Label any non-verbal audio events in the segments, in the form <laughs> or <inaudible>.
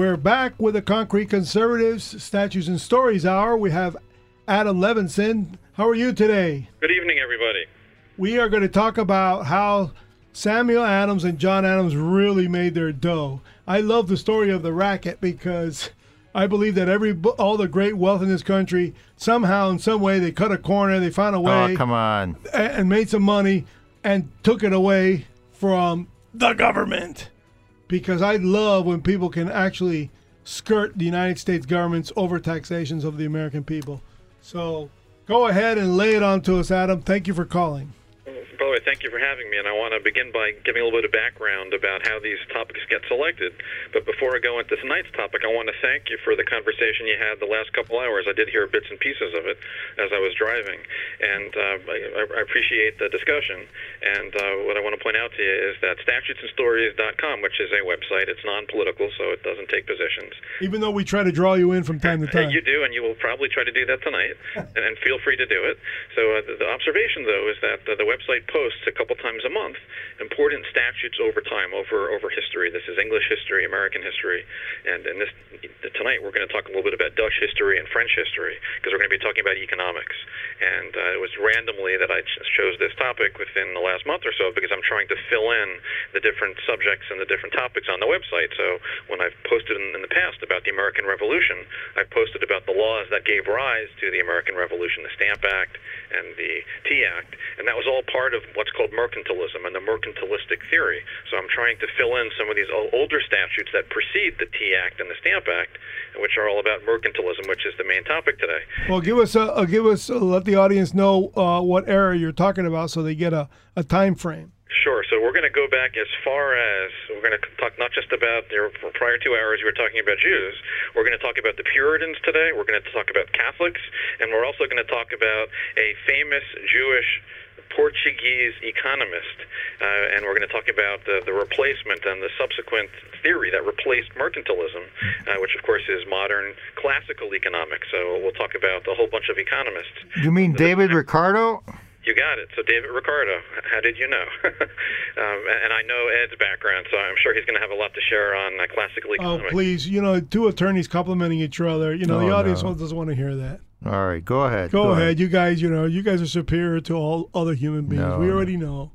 We're back with the Concrete Conservatives Statutes and Stories Hour. We have Adam Levinson. How are you today? Good evening, everybody. We are going to talk about how Samuel Adams and John Adams really made their dough. I love the story of the racket because I believe that every all the great wealth in this country somehow in some way they cut a corner, they found a way. Oh, come on. And made some money and took it away from the government. Because I love when people can actually skirt the United States government's overtaxations of the American people. So go ahead and lay it on to us, Adam. Thank you for calling. By the way, thank you for having me, and I want to begin by giving a little bit of background about how these topics get selected. But before I go into tonight's topic, I want to thank you for the conversation you had the last couple hours. I did hear bits and pieces of it as I was driving, and uh, I, I appreciate the discussion. And uh, what I want to point out to you is that statutesandstories.com, which is a website, it's non-political, so it doesn't take positions. Even though we try to draw you in from time to time. You do, and you will probably try to do that tonight, <laughs> and, feel free to do it. So uh, the, the observation, though, is that uh, the website posts a couple times a month important statutes over time, over over history. This is English history, American history, and this tonight we're going to talk a little bit about Dutch history and French history because we're going to be talking about economics. And uh, it was randomly that I chose this topic within the last month or so because I'm trying to fill in the different subjects and the different topics on the website. So when I've posted in, in the past about the American Revolution, I've posted about the laws that gave rise to the American Revolution, the Stamp Act and the Tea Act, and that was all part of what's called mercantilism and the mercantilistic theory. So I'm trying to fill in some of these older statutes that precede the Tea Act and the Stamp Act, which are all about mercantilism, which is the main topic today. Well, give us a, uh, give us uh, let the audience know uh, what era you're talking about, so they get a, a time frame. Sure. So we're going to go back as far as we're going to talk not just about their prior two hours we were talking about Jews. We're going to talk about the Puritans today. We're going to talk about Catholics, and we're also going to talk about a famous Jewish Portuguese economist, uh, and we're going to talk about the, the replacement and the subsequent theory that replaced mercantilism, uh, which of course is modern classical economics. So we'll talk about a whole bunch of economists. You mean David Ricardo? You got it. So David Ricardo, how did you know? <laughs> um, and I know Ed's background, so I'm sure he's going to have a lot to share on uh, classical economics. Oh, please! You know, two attorneys complimenting each other. You know, oh, the audience no. doesn't want to hear that. All right, go ahead. Go, go ahead. ahead. You guys, you know, you guys are superior to all other human beings. No, we already know.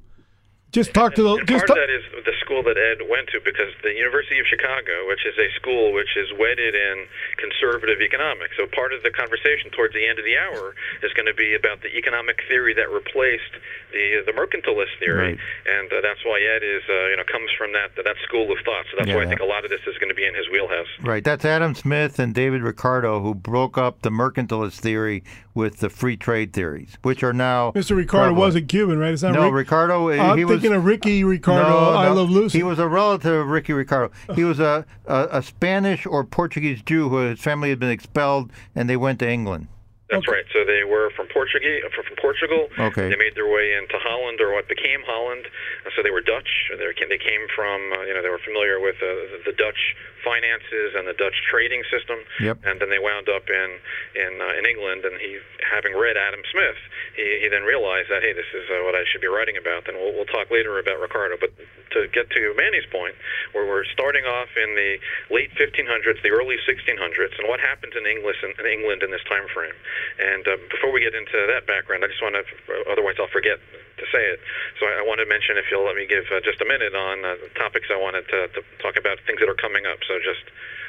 Just talk to the. And just part of that is the school that Ed went to because the University of Chicago, which is a school which is wedded in conservative economics. So part of the conversation towards the end of the hour is going to be about the economic theory that replaced the the mercantilist theory, right. and uh, that's why Ed is uh, you know comes from that that school of thought. So that's yeah, why I think a lot of this is going to be in his wheelhouse. Right. That's Adam Smith and David Ricardo who broke up the mercantilist theory with the free trade theories, which are now. Mr. Ricardo prevalent. wasn't Cuban, right? It's not no, Rick- Ricardo. I'm he thinking was, of Ricky Ricardo. No, no, I Love Lucy. He was a relative of Ricky Ricardo. He was a, a, a Spanish or Portuguese Jew who his family had been expelled, and they went to England. That's okay. right. So they were from Portuguese, uh, from Portugal. Okay. They made their way into Holland, or what became Holland. So they were Dutch. They came, they came from, uh, you know, they were familiar with uh, the Dutch finances and the Dutch trading system. Yep. And then they wound up in in uh, in England. And he, having read Adam Smith, he, he then realized that hey, this is uh, what I should be writing about. And we'll, we'll talk later about Ricardo. But to get to Manny's point, where we're starting off in the late 1500s, the early 1600s, and what happens in English in, in England in this time frame. And uh, before we get into that background, I just want to, otherwise I'll forget to say it. So I, I want to mention, if you'll let me give uh, just a minute on uh, topics I wanted to, to talk about, things that are coming up. So just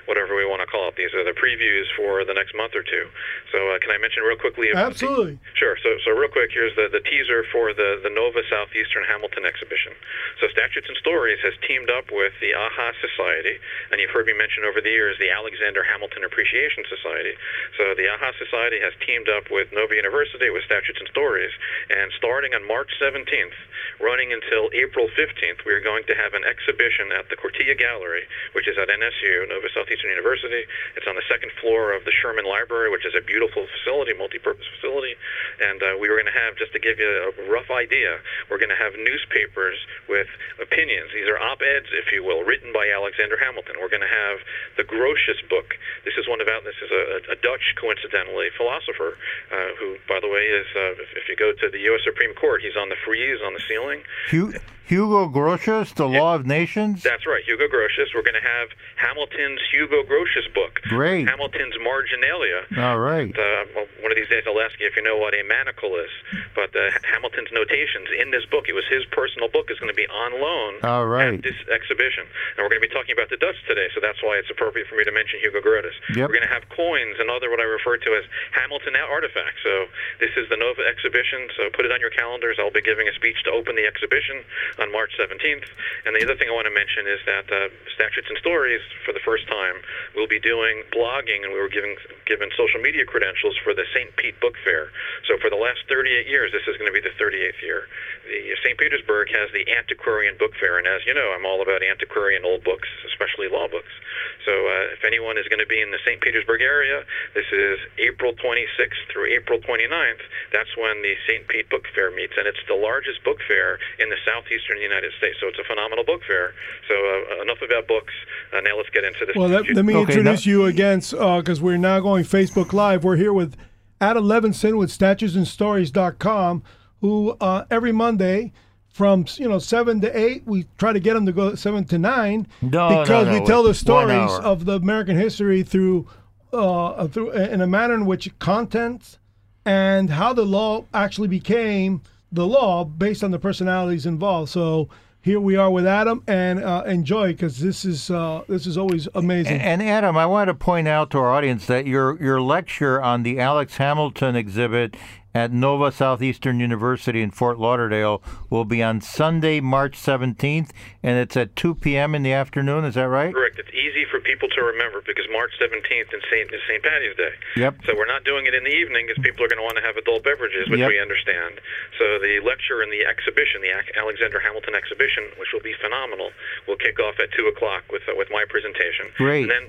whatever we want to call it. These are the previews for the next month or two. So uh, can I mention real quickly? Absolutely. The, sure. So so real quick, here's the, the teaser for the the Nova Southeastern Hamilton exhibition. So Statutes and Stories has teamed up with the AHA Society, and you've heard me mention over the years the Alexander Hamilton Appreciation Society. So the AHA Society has teamed up with Nova University with Statutes and Stories, and starting on March 17th, running until April 15th, we are going to have an exhibition at the Cortilla Gallery, which is at NSU, Nova Southeastern University. It's on the second floor of the Sherman Library, which is a beautiful facility, multi-purpose facility. And uh, we were going to have, just to give you a rough idea, we're going to have newspapers with opinions. These are op-eds, if you will, written by Alexander Hamilton. We're going to have the Grotius book. This is one about this is a, a Dutch, coincidentally, philosopher uh, who, by the way, is uh, if, if you go to the U.S. Supreme Court, he's on the frieze on the ceiling. Hugh Hugo Grotius, The Law of Nations. That's right, Hugo Grotius. We're going to have Hamilton's Hugo Grotius book. Great. Hamilton's Marginalia. All right. Uh, well, one of these days I'll ask you if you know what a manacle is. But uh, Hamilton's notations in this book, it was his personal book, is going to be on loan All right. at this exhibition. And we're going to be talking about the Dutch today, so that's why it's appropriate for me to mention Hugo Grotius. Yep. We're going to have coins and other what I refer to as Hamilton artifacts. So this is the Nova exhibition, so put it on your calendars. I'll be giving a speech to open the exhibition on March 17th. And the other thing I want to mention is that uh, Statutes and Stories, for the first time, will be doing blogging, and we were giving given social media credentials for the St. Pete Book Fair. So for the last 38 years, this is going to be the 38th year. The St. Petersburg has the Antiquarian Book Fair, and as you know, I'm all about antiquarian old books, especially law books. So uh, if anyone is going to be in the St. Petersburg area, this is April 26th through April 29th. That's when the St. Pete Book Fair meets, and it's the largest book fair in the southeastern United States. So it's a phenomenal book fair. So uh, enough about books. Uh, now let's get into this. Well, let, let me Okay, introduce now- you again because we're now going Facebook Live. We're here with Adam Levinson with statutesandstories.com, who uh, every Monday from you know seven to eight, we try to get him to go seven to nine No, no, because no, we tell the stories of the American history through uh, through in a manner in which content and how the law actually became the law based on the personalities involved. So. Here we are with Adam, and uh, enjoy because this is uh, this is always amazing. And Adam, I want to point out to our audience that your your lecture on the Alex Hamilton exhibit at Nova Southeastern University in Fort Lauderdale will be on Sunday, March 17th, and it's at 2 p.m. in the afternoon. Is that right? Correct. It's easy for people to remember because March 17th is St. is St. Patty's Day. Yep. So we're not doing it in the evening because people are going to want to have adult beverages, which Yep. we understand. So the lecture and the exhibition, the Alexander Hamilton exhibition, which will be phenomenal, will kick off at two o'clock with uh, with my presentation. Great. And then.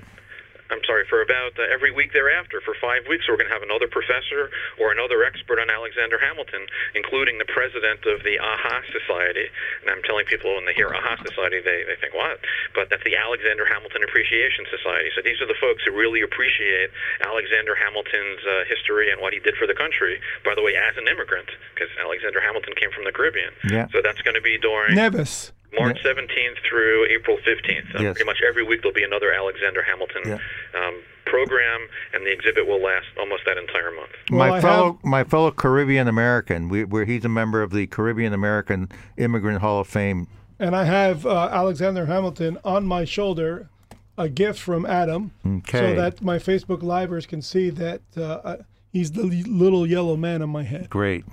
I'm sorry, for about uh, every week thereafter, for five weeks, we're going to have another professor or another expert on Alexander Hamilton, including the president of the AHA Society. And I'm telling people when they hear AHA Society, they, they think, what? But that's the Alexander Hamilton Appreciation Society. So these are the folks who really appreciate Alexander Hamilton's uh, history and what he did for the country, by the way, as an immigrant, because Alexander Hamilton came from the Caribbean. Yeah. So that's going to be during Nevis. March 17th through April 15th. Uh, Yes. Pretty much every week there'll be another Alexander Hamilton Yeah. um, program, and the exhibit will last almost that entire month. Well, my I fellow have- my fellow Caribbean American, we, where he's a member of the Caribbean American Immigrant Hall of Fame. And I have uh, Alexander Hamilton on my shoulder, a gift from Adam, Okay. so that my Facebook livers can see that uh, uh, he's the little yellow man on my head. Great.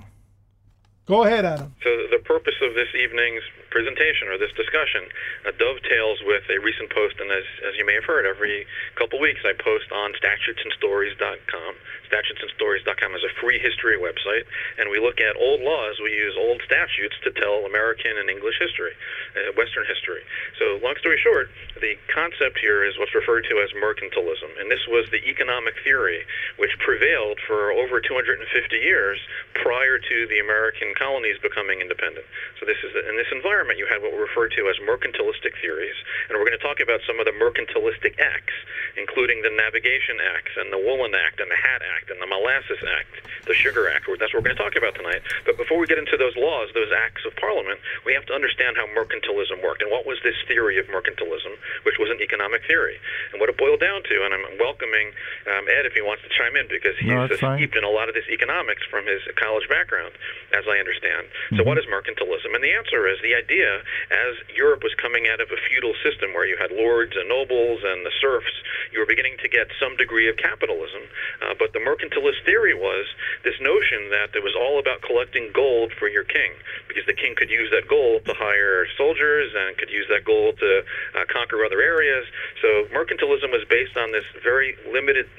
Go ahead, Adam. So the purpose of this evening's presentation or this discussion uh, dovetails with a recent post, and as, as you may have heard, every couple weeks I post on statutesandstories.com. Statutesandstories.com is a free history website, and we look at old laws. We use old statutes to tell American and English history, uh, Western history. So, long story short, the concept here is what's referred to as mercantilism, and this was the economic theory which prevailed for over 250 years prior to the American colonies becoming independent. So this is in this environment you had what we refer to as mercantilistic theories, and we're going to talk about some of the mercantilistic acts, including the Navigation Acts and the Woolen Act and the Hat Act and the Molasses Act, the Sugar Act. That's what we're going to talk about tonight. But before we get into those laws, those acts of Parliament, we have to understand how mercantilism worked and what was this theory of mercantilism, which was an economic theory, and what it boiled down to. And I'm welcoming um, Ed if he wants to chime in because he's No, steeped in a lot of this economics from his college background, as I understand. So, what is mercantilism? And the answer is the idea as Europe was coming out of a feudal system where you had lords and nobles and the serfs, you were beginning to get some degree of capitalism. Uh, but the mercantilist theory was this notion that it was all about collecting gold for your king, because the king could use that gold to hire soldiers and could use that gold to uh, conquer other areas. So, mercantilism was based on this very limited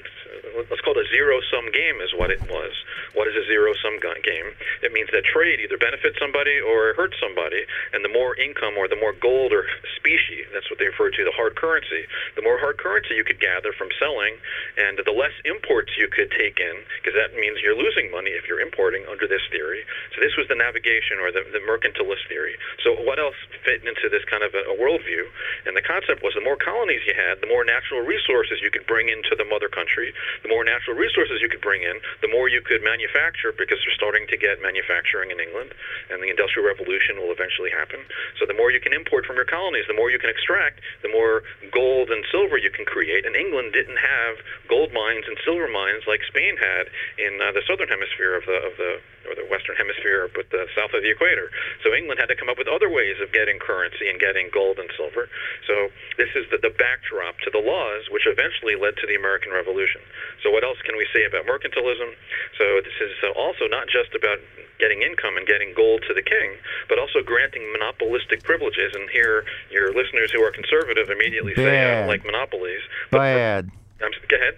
let's call it a zero sum game is what it was. What is a zero sum game? It means that trade either benefits somebody or hurts somebody, and the more income or the more gold or specie, that's what they refer to, the hard currency, the more hard currency you could gather from selling, and the less imports you could take in, because that means you're losing money if you're importing under this theory. So this was the navigation or the, the mercantilist theory. So what else fit into this kind of a, a worldview? And the concept was the more colonies you had, the more natural resources you could bring into the mother country. The more natural resources you could bring in, the more you could manufacture because they're starting to get manufacturing in England, and the Industrial Revolution will eventually happen. So the more you can import from your colonies, the more you can extract, the more gold and silver you can create. And England didn't have gold mines and silver mines like Spain had in uh, the southern hemisphere of the of the or the western hemisphere, but the south of the equator. So England had to come up with other ways of getting currency and getting gold and silver. So this is the, the backdrop to the laws, which eventually led to the American Revolution. So what else can we say about mercantilism? So this is also not just about getting income and getting gold to the king, but also granting monopolistic privileges. And here, your listeners who are conservative immediately say, I don't like monopolies. But, Bad. But, um, go ahead.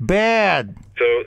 Bad. So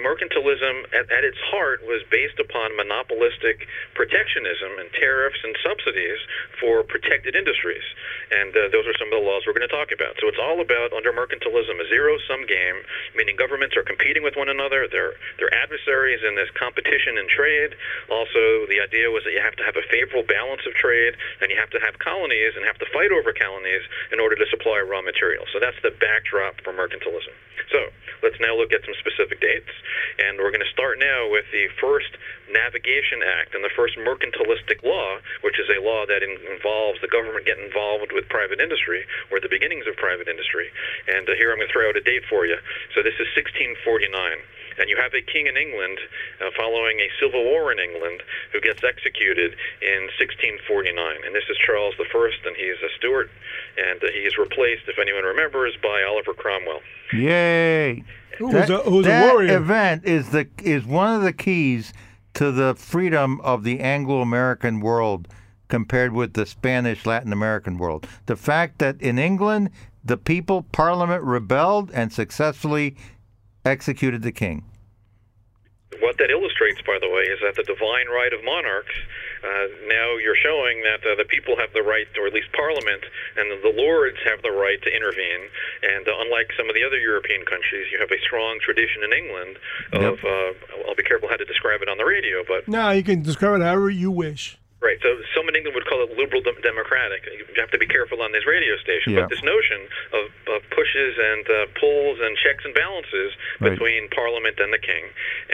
mercantilism at, at its heart was based upon monopolistic protectionism and tariffs and subsidies for protected industries. And uh, those are some of the laws we're going to talk about. So it's all about, under mercantilism, a zero-sum game, meaning governments are competing with one another. They're, they're adversaries in this competition in trade. Also, the idea was that you have to have a favorable balance of trade, and you have to have colonies and have to fight over colonies in order to supply raw materials. So that's the backdrop for mercantilism. So let's now look at some specific dates. And we're going to start now with the first Navigation Act and the first mercantilistic law, which is a law that in, involves the government getting involved with private industry, or the beginnings of private industry. And uh, here I'm going to throw out a date for you. So this is 1649 and you have a king in England uh, following a civil war in England who gets executed in 1649. And this is Charles I, and he's a Stuart, and uh, he is replaced, if anyone remembers, by Oliver Cromwell. Yay! Who that, was a, who was that a warrior? event is the is one of the keys to the freedom of the Anglo-American world compared with the Spanish Latin American world. The fact that in England the people parliament rebelled and successfully executed the king. What that illustrates, by the way, is that the divine right of monarchs uh, now you're showing that uh, the people have the right, or at least Parliament and the lords have the right to intervene. And uh, unlike some of the other European countries, you have a strong tradition in England of, Yep. uh, I'll be careful how to describe it on the radio, but No, you can describe it however you wish. Right. So some in England would call it liberal dem- democratic. You have to be careful on these radio stations. Yeah. But this notion of, of pushes and uh, pulls and checks and balances Right. between Parliament and the King,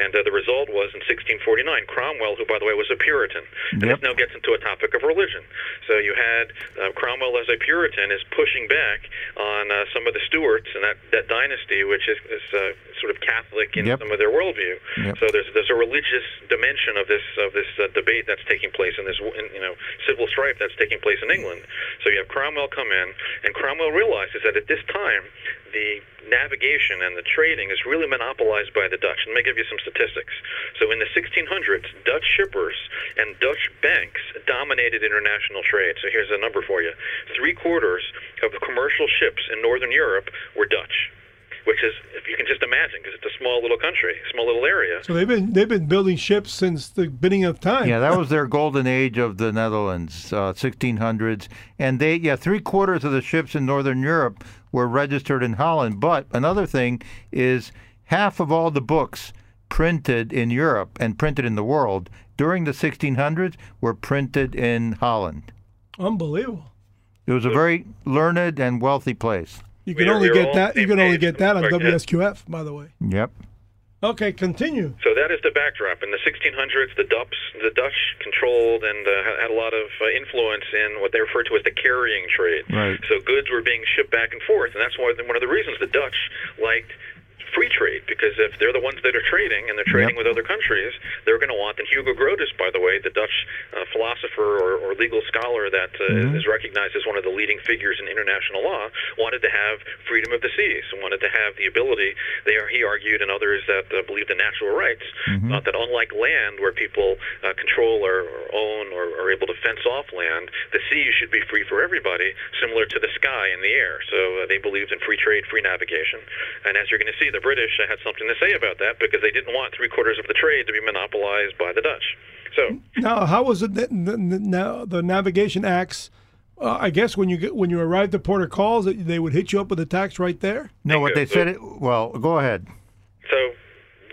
and uh, the result was in 1649, Cromwell, who by the way was a Puritan. And Yep. this now gets into a topic of religion. So you had uh, Cromwell as a Puritan is pushing back on uh, some of the Stuarts and that, that dynasty, which is, is uh, sort of Catholic in Yep. some of their worldview. Yep. So there's there's a religious dimension of this of this uh, debate that's taking place in this you know civil strife that's taking place in England. So you have Cromwell come in, and Cromwell realizes that at this time the navigation and the trading is really monopolized by the Dutch. Let me give you some statistics. So in the 1600s, Dutch shippers and Dutch banks dominated international trade. So here's a number for you: three quarters of the commercial ships in Northern Europe were Dutch. Which is, if you can just imagine, because it's a small little country, small little area. So they've been they've been building ships since the beginning of time. Yeah, that was their golden age of the Netherlands, uh, 1600s, and they yeah three quarters of the ships in Northern Europe were registered in Holland. But another thing is half of all the books printed in Europe and printed in the world during the 1600s were printed in Holland. Unbelievable. It was a very learned and wealthy place. You can only get that. You can only get that on Right, yeah. WSQF, by the way. Yep. Okay, continue. So that is the backdrop. In the 1600s, the Dutch, the Dutch controlled and uh, had- had a lot of uh, influence in what they refer to as the carrying trade. Right. So goods were being shipped back and forth, and that's why one of the reasons the Dutch liked free trade because if they're the ones that are trading and they're trading Yep. with other countries, they're going to want. And Hugo Grotius, by the way, the Dutch uh, philosopher or, or legal scholar that uh, is recognized as one of the leading figures in international law, wanted to have freedom of the seas and wanted to have the ability. They are, he argued, and others that uh, believed in natural rights, thought that unlike land where people uh, control or, or own or are able to fence off land, the seas should be free for everybody, similar to the sky and the air. So uh, they believed in free trade, free navigation. And as you're going to see, the British had something to say about that because they didn't want three quarters of the trade to be monopolized by the Dutch. So Now, how was it that the, the, now the navigation acts? Uh, I guess when you get when you arrived at Port of Calls, they would hit you up with a tax right there. No, what they said. It, well, go ahead. So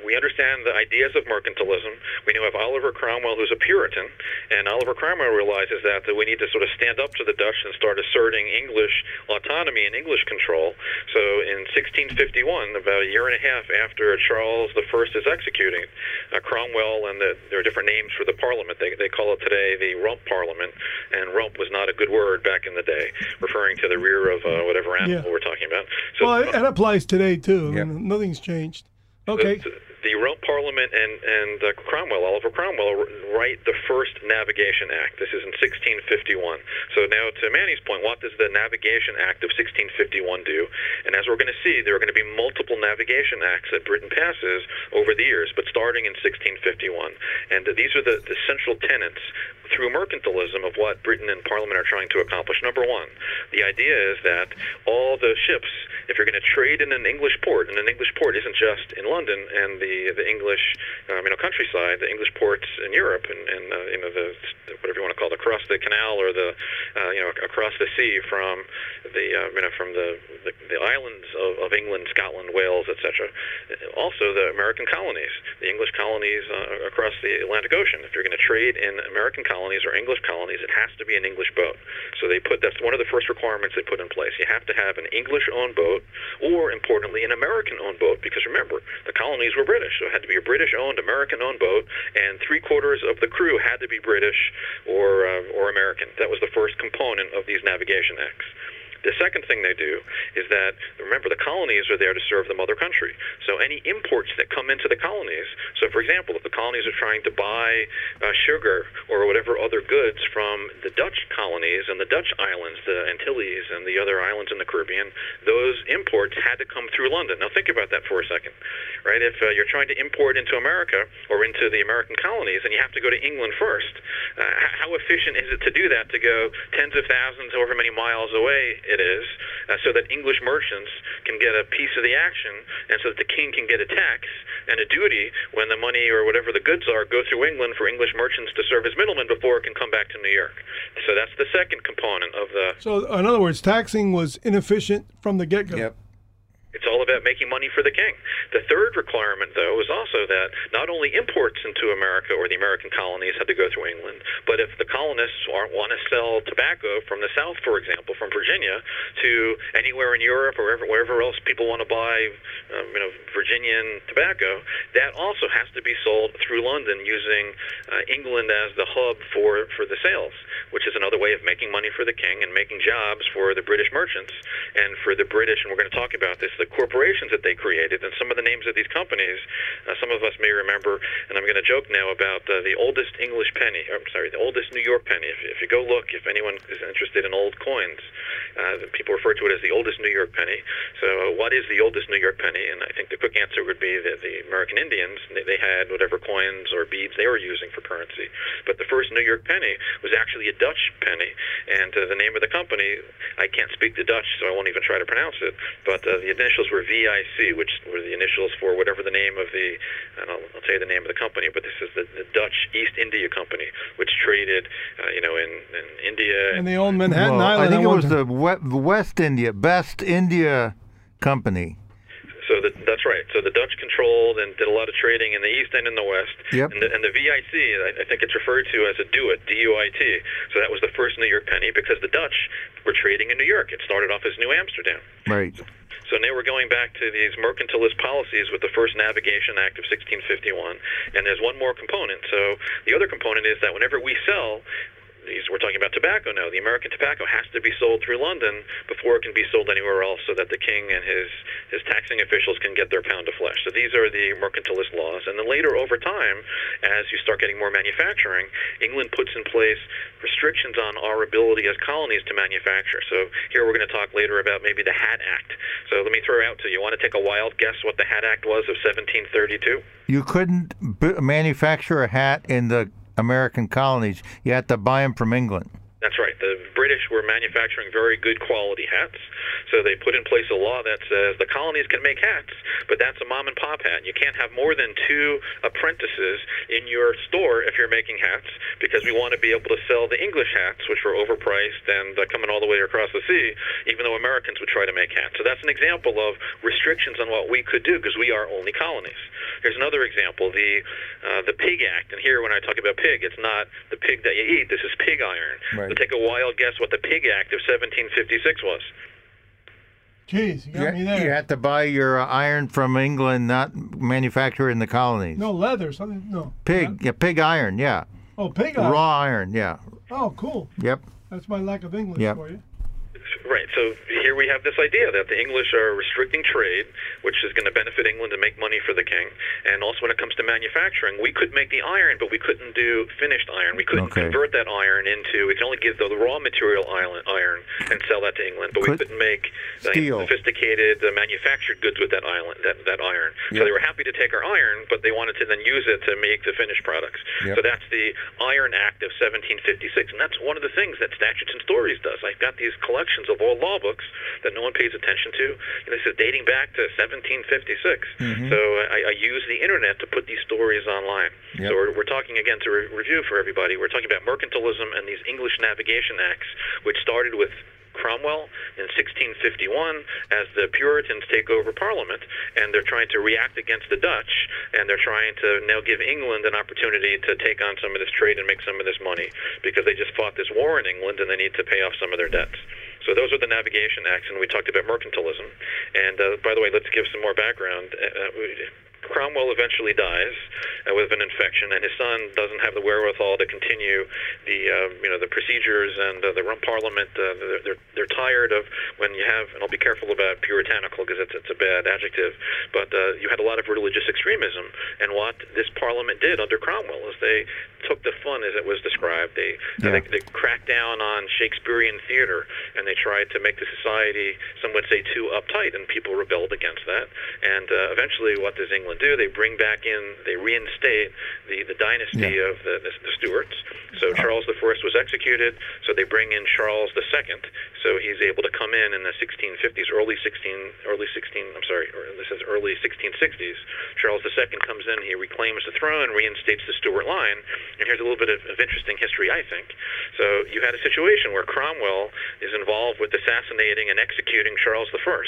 we understand the ideas of mercantilism. We now have Oliver Cromwell, who's a Puritan, and Oliver Cromwell realizes that, that we need to sort of stand up to the Dutch and start asserting English autonomy and English control. So in 1651, about a year and a half after Charles I is executing, uh, Cromwell and the, there are different names for the Parliament. They, they call it today the Rump Parliament, and Rump was not a good word back in the day, referring to the rear of uh, whatever animal Yeah. we're talking about. So Well, it, it applies today too. I Yeah. mean, nothing's changed. Okay. the, the Rump Parliament and and uh, Cromwell, Oliver Cromwell, write the first Navigation Act. This is in 1651. So now, to Manny's point, what does the Navigation Act of 1651 do? And as we're going to see, there are going to be multiple navigation acts that Britain passes over the years, but starting in 1651. And these are the, the central tenets through mercantilism of what Britain and Parliament are trying to accomplish. Number one, the idea is that all the ships, if you're going to trade in an English port, and an English port isn't just in London and the the English, um, you know, countryside, the English ports in Europe, and, and uh, you know the whatever you want to call it, across the canal or the uh, you know across the sea from the uh, you know from the the, the islands of, of England, Scotland, Wales, etc. Also the American colonies, the English colonies uh, across the Atlantic Ocean. If you're going to trade in American colonies or English colonies, it has to be an English boat. So they put that's one of the first requirements they put in place. You have to have an English-owned boat, or importantly, an American-owned boat, because remember the colonies were British, so it had to be a British-owned, American-owned boat, and three quarters of the crew had to be British or uh, or American. That was the first component of these navigation acts. The second thing they do is that, remember, the colonies are there to serve the mother country. So any imports that come into the colonies, so for example, if the colonies are trying to buy uh, sugar or whatever other goods from the Dutch colonies and the Dutch islands, the Antilles and the other islands in the Caribbean, those imports had to come through London. Now think about that for a second, right? If uh, you're trying to import into America or into the American colonies and you have to go to England first, uh, how efficient is it to do that, to go tens of thousands, however many miles away it is, uh, so that English merchants can get a piece of the action, and so that the king can get a tax and a duty when the money or whatever the goods are go through England for English merchants to serve as middlemen before it can come back to New York. So that's the second component of the. So, in other words, taxing was inefficient from the get go. Yep. It's all about making money for the king. The third requirement, though, is also that not only imports into America or the American colonies had to go through England, but if the colonists want to sell tobacco from the South, for example, from Virginia to anywhere in Europe or wherever, else people want to buy, um, you know, Virginian tobacco, that also has to be sold through London using uh, England as the hub for for the sales, which is another way of making money for the king and making jobs for the British merchants and for the British. And we're going to talk about this. The corporations that they created and some of the names of these companies. Uh, some of us may remember, and I'm going to joke now about uh, the oldest English penny. I'm sorry, the oldest New York penny. If, if you go look, if anyone is interested in old coins, uh, people refer to it as the oldest New York penny. So, uh, what is the oldest New York penny? And I think the quick answer would be that the American Indians they, they had whatever coins or beads they were using for currency. But the first New York penny was actually a Dutch penny, and uh, the name of the company I can't speak the Dutch, so I won't even try to pronounce it. But uh, the initials were VIC, which were the initials for whatever the name of the, and I'll, I'll tell you the name of the company, but this is the, the Dutch East India Company, which traded, uh, you know, in, in India. And they owned Manhattan Well, Island. I think it was the we- West India, Best India Company. So the, that's right. So the Dutch controlled and did a lot of trading in the east and in the west. Yep. And the, and the VIC, I, I think it's referred to as a DUIT, D-U-I-T. So that was the first New York penny because the Dutch were trading in New York. It started off as New Amsterdam. Right. So now we're going back to these mercantilist policies with the first Navigation Act of 1651, and there's one more component. So the other component is that whenever we sell, we're talking about tobacco now. The American tobacco has to be sold through London before it can be sold anywhere else, so that the king and his his taxing officials can get their pound of flesh. So these are the mercantilist laws. And then later, over time, as you start getting more manufacturing, England puts in place restrictions on our ability as colonies to manufacture. So here we're going to talk later about maybe the Hat Act. So let me throw out to you. You want to take a wild guess what the Hat Act was of 1732? You couldn't b- manufacture a hat in the American colonies. You had to buy them from England. That's right. The British were manufacturing very good quality hats, so they put in place a law that says the colonies can make hats, but that's a mom and pop hat. You can't have more than two apprentices in your store if you're making hats, because we want to be able to sell the English hats, which were overpriced and uh, coming all the way across the sea, even though Americans would try to make hats. So that's an example of restrictions on what we could do because we are only colonies. Here's another example: the uh, the Pig Act. And here, when I talk about pig, it's not the pig that you eat. This is pig iron. Right. So take a wild guess what the Pig Act of 1756 was. Jeez, you got You, me there. you had to buy your uh, iron from England, not manufacture in the colonies. No leather, something. No. Pig, yeah, pig iron, yeah. Oh, pig iron. Raw iron, yeah. Oh, cool. Yep. That's my lack of English Yep. for you. Right. So here we have this idea that the English are restricting trade, which is going to benefit England and make money for the king. And also when it comes to manufacturing, we could make the iron, but we couldn't do finished iron. We couldn't Okay. convert that iron into. We can only give the raw material iron, iron and sell that to England, but we Could- couldn't make Steel. sophisticated uh, manufactured goods with that island, that that iron. Yep. So they were happy to take our iron, but they wanted to then use it to make the finished products. Yep. So that's the Iron Act of 1756, and that's one of the things that Statutes and Stories does. I've got these collections of old law books that no one pays attention to. And this is dating back to 1756. Mm-hmm. So I, I use the internet to put these stories online. Yep. So we're, we're talking again to re- review for everybody. We're talking about mercantilism and these English navigation acts, which started with Cromwell in 1651 as the Puritans take over Parliament, and they're trying to react against the Dutch, and they're trying to now give England an opportunity to take on some of this trade and make some of this money because they just fought this war in England and they need to pay off some of their debts. So those are the navigation acts, and we talked about mercantilism. And uh, by the way, let's give some more background. Uh, uh, Cromwell eventually dies uh, with an infection, and his son doesn't have the wherewithal to continue the uh, you know the procedures and uh, the rump parliament. Uh, they're, they're tired of when you have, and I'll be careful about puritanical because it's it's a bad adjective, but uh, you had a lot of religious extremism, and what this parliament did under Cromwell is they took the fun as it was described. They Yeah. they, they cracked down on Shakespearean theater, and they tried to make the society, some would say, too uptight, and people rebelled against that. And uh, eventually, what does England do? They bring back in, they reinstate the, the dynasty Yeah. of the, the, the Stuarts. So Charles I was executed, so they bring in Charles II. So he's able to come in in the 1650s, early 16, early 16, I'm sorry, or this is early 1660s. Charles II comes in, he reclaims the throne, reinstates the Stuart line. And here's a little bit of, of interesting history, I think. So you had a situation where Cromwell is involved with assassinating and executing Charles I.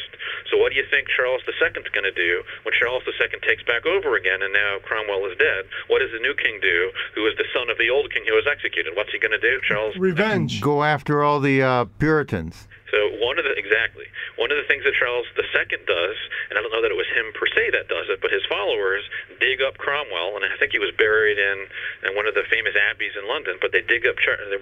So what do you think Charles II is going to do when Charles II takes back over again and now Cromwell is dead? What does the new king do, who is the son of the old king who was executed? What's he going to do? Charles Revenge. Go after all the uh, Puritans. So one of the exactly one of the things that Charles II does, and I don't know that it was him per se that does it, but his followers dig up Cromwell, and I think he was buried in, in one of the famous abbeys in London. But they dig up they,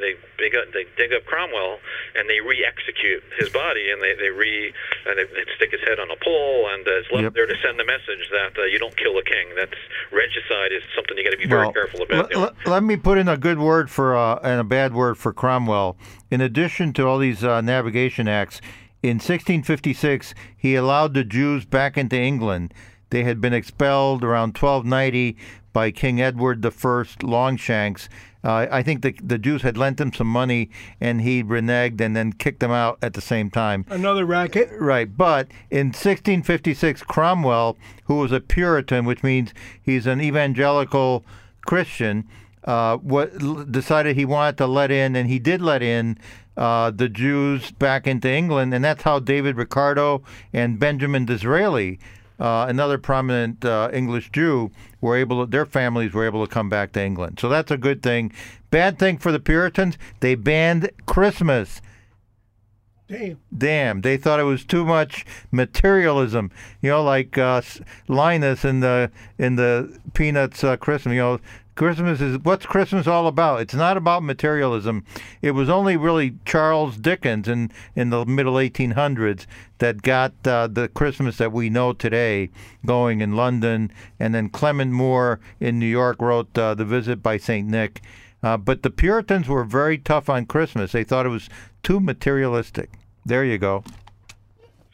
they dig up they dig up Cromwell, and they re-execute his body, and they they re and they, they stick his head on a pole, and uh, it's left Yep. there to send the message that uh, you don't kill a king. That's regicide is something you got to be very Well, careful about. l- l- let me put in a good word for uh, and a bad word for Cromwell. In addition to all these uh, navigation acts, in 1656 he allowed the Jews back into England. They had been expelled around 1290 by King Edward I Longshanks. Uh, I think the the Jews had lent him some money, and he reneged and then kicked them out at the same time. Another racket. Right, but in 1656, Cromwell, who was a Puritan, which means he's an evangelical Christian, uh, what, decided he wanted to let in, and he did let in uh, the Jews back into England, and that's how David Ricardo and Benjamin Disraeli, uh, another prominent uh, English Jew, were able. To, their families were able to come back to England. So that's a good thing. Bad thing for the Puritans, they banned Christmas. Damn. Damn, they thought it was too much materialism. You know, like uh, Linus in the in the Peanuts uh, Christmas. You know, Christmas is what's Christmas all about? It's not about materialism. It was only really Charles Dickens in in the middle 1800s that got uh, the Christmas that we know today going in London, and then Clement Moore in New York wrote uh, The Visit by Saint Nick. Uh, but the Puritans were very tough on Christmas. They thought it was too materialistic. There you go.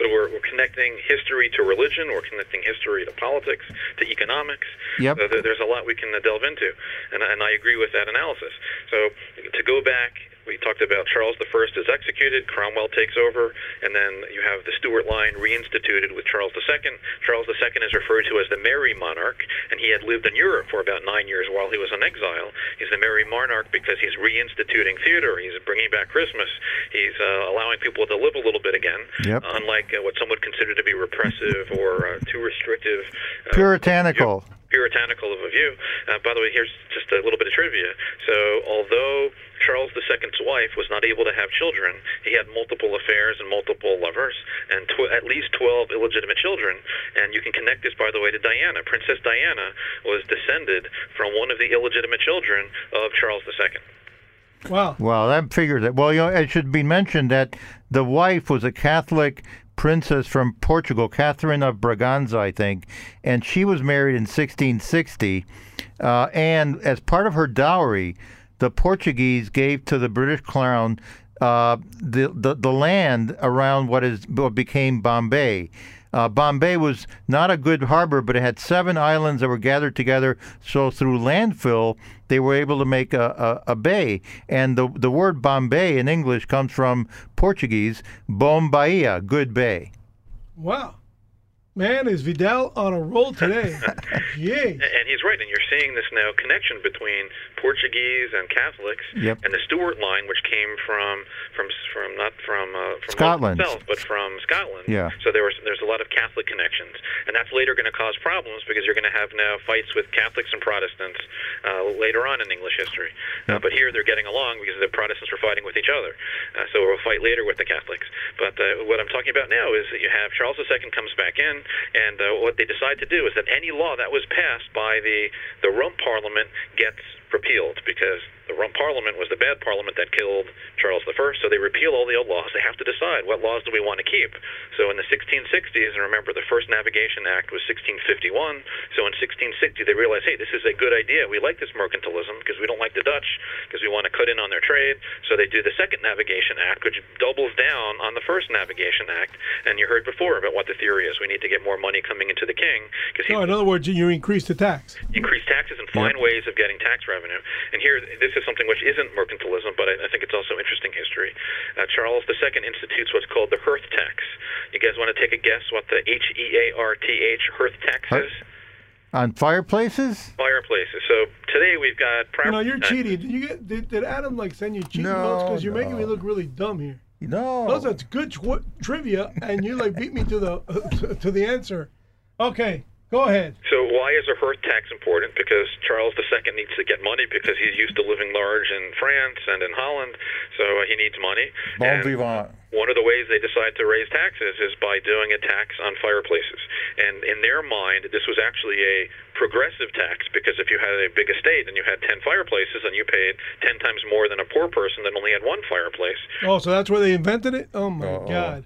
So we're, we're connecting history to religion, we're connecting history to politics, to economics. Yep. So there, there's a lot we can delve into, and, and I agree with that analysis. So to go back, we talked about Charles I is executed, Cromwell takes over, and then you have the Stuart line reinstituted with Charles II. Charles II is referred to as the Merry Monarch, and he had lived in Europe for about nine years while he was in exile. He's the Merry Monarch because he's reinstituting theater. He's bringing back Christmas. He's uh, allowing people to live a little bit again, Yep. unlike uh, what some would consider to be repressive or uh, too restrictive. Uh, Puritanical. Puritanical of a view. Uh, by the way, here's just a little bit of trivia. So, although Charles II's wife was not able to have children, he had multiple affairs and multiple lovers, and tw- at least 12 illegitimate children. And you can connect this, by the way, to Diana. Princess Diana was descended from one of the illegitimate children of Charles II. Wow. Well, that figures it. Well, you know, it should be mentioned that the wife was a Catholic princess from Portugal, Catherine of Braganza, I think, and she was married in 1660. Uh, and as part of her dowry, the Portuguese gave to the British crown uh, the, the the land around what is what became Bombay. Uh, Bombay was not a good harbor, but it had seven islands that were gathered together. So through landfill, they were able to make a, a, a bay. And the the word Bombay in English comes from Portuguese Bombaia, good bay. Wow. Man, is Vidal on a roll today? <laughs> Yay. And he's right, and you're seeing this now connection between Portuguese and Catholics, Yep. and the Stuart line, which came from from from not from uh, from Scotland. itself, but from Scotland. Yeah. So there was there's a lot of Catholic connections, and that's later going to cause problems because you're going to have now fights with Catholics and Protestants uh, later on in English history. Uh, but here they're getting along because the Protestants were fighting with each other. Uh, so we'll fight later with the Catholics. But uh, what I'm talking about now is that you have Charles II comes back in, and uh, what they decide to do is that any law that was passed by the the Rump Parliament gets repealed because the Rump Parliament was the bad parliament that killed Charles I. So they repeal all the old laws. They have to decide what laws do we want to keep. So in the 1660s, and remember the first Navigation Act was 1651. So in 1660 they realized, hey, this is a good idea. We like this mercantilism because we don't like the Dutch because we want to cut in on their trade. So they do the second Navigation Act, which doubles down on the first Navigation Act. And you heard before about what the theory is. We need to get more money coming into the king because he So, in other words, you increase the tax. increase taxes and find ways of getting tax revenue. And here, this is something which isn't mercantilism, but I, I think it's also interesting history. Uh, Charles II institutes what's called the hearth tax. You guys want to take a guess what the H E A R T H hearth tax Hearth- is? On fireplaces? Fireplaces. So today we've got. You know, you're uh, cheating. Did you get? Did, did Adam like send you cheating No, notes? Because you're making me look really dumb here. No. Those are good tw- trivia, and you like beat me to the to, <laughs> to the answer. Okay, go ahead. So why is a hearth tax important? Because Charles II needs to get money because he's used to living large in France and in Holland, so he needs money. Bon vivant. one of the ways they decide to raise taxes is by doing a tax on fireplaces. And in their mind, this was actually a progressive tax because if you had a big estate and you had 10 fireplaces and you paid 10 times more than a poor person that only had one fireplace. Oh, so that's where they invented it? Oh my Uh-oh. God.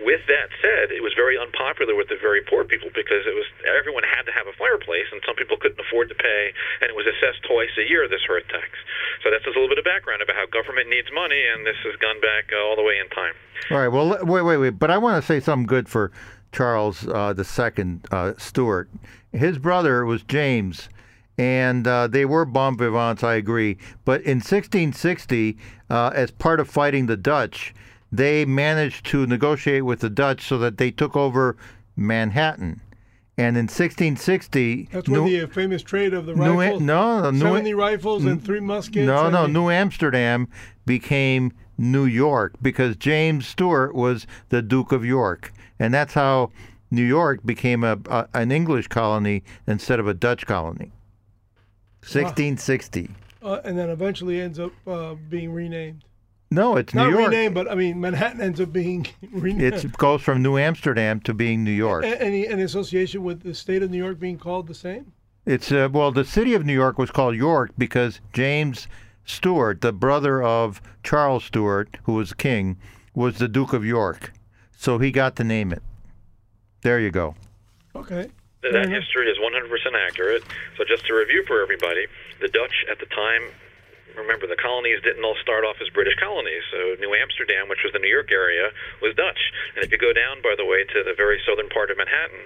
With that said, it was very unpopular with the very poor people because it was everyone had to have a fireplace and some people couldn't afford to pay and it was assessed twice a year this hearth tax. So that's just a little bit of background about how government needs money and this has gone back uh, all the way in time. All right. Well, wait, wait, wait. But I want to say something good for Charles uh, II uh, Stuart. His brother was James, and uh, they were bon vivants. I agree. But in 1660, uh, as part of fighting the Dutch, they managed to negotiate with the Dutch so that they took over Manhattan. And in 1660, That's where New- the famous trade of the New, rifles. no, New, 70 rifles and three muskets. no, no. the- New Amsterdam became New York because James Stuart was the Duke of York, and that's how New York became a, a an English colony instead of a Dutch colony. 1660. uh, and then eventually ends up uh, being renamed. No, it's Not New York. renamed, but I mean Manhattan ends up being <laughs> renamed. It goes from New Amsterdam to being New York. A- any any association with the state of New York being called the same? It's uh, well, the city of New York was called York because James Stuart, the brother of Charles Stuart, who was king, was the Duke of York, so he got to name it. There you go. Okay. That history is 100% accurate. So just to review for everybody, the Dutch at the time remember, the colonies didn't all start off as British colonies. So New Amsterdam, which was the New York area, was Dutch. And if you go down, by the way, to the very southern part of Manhattan,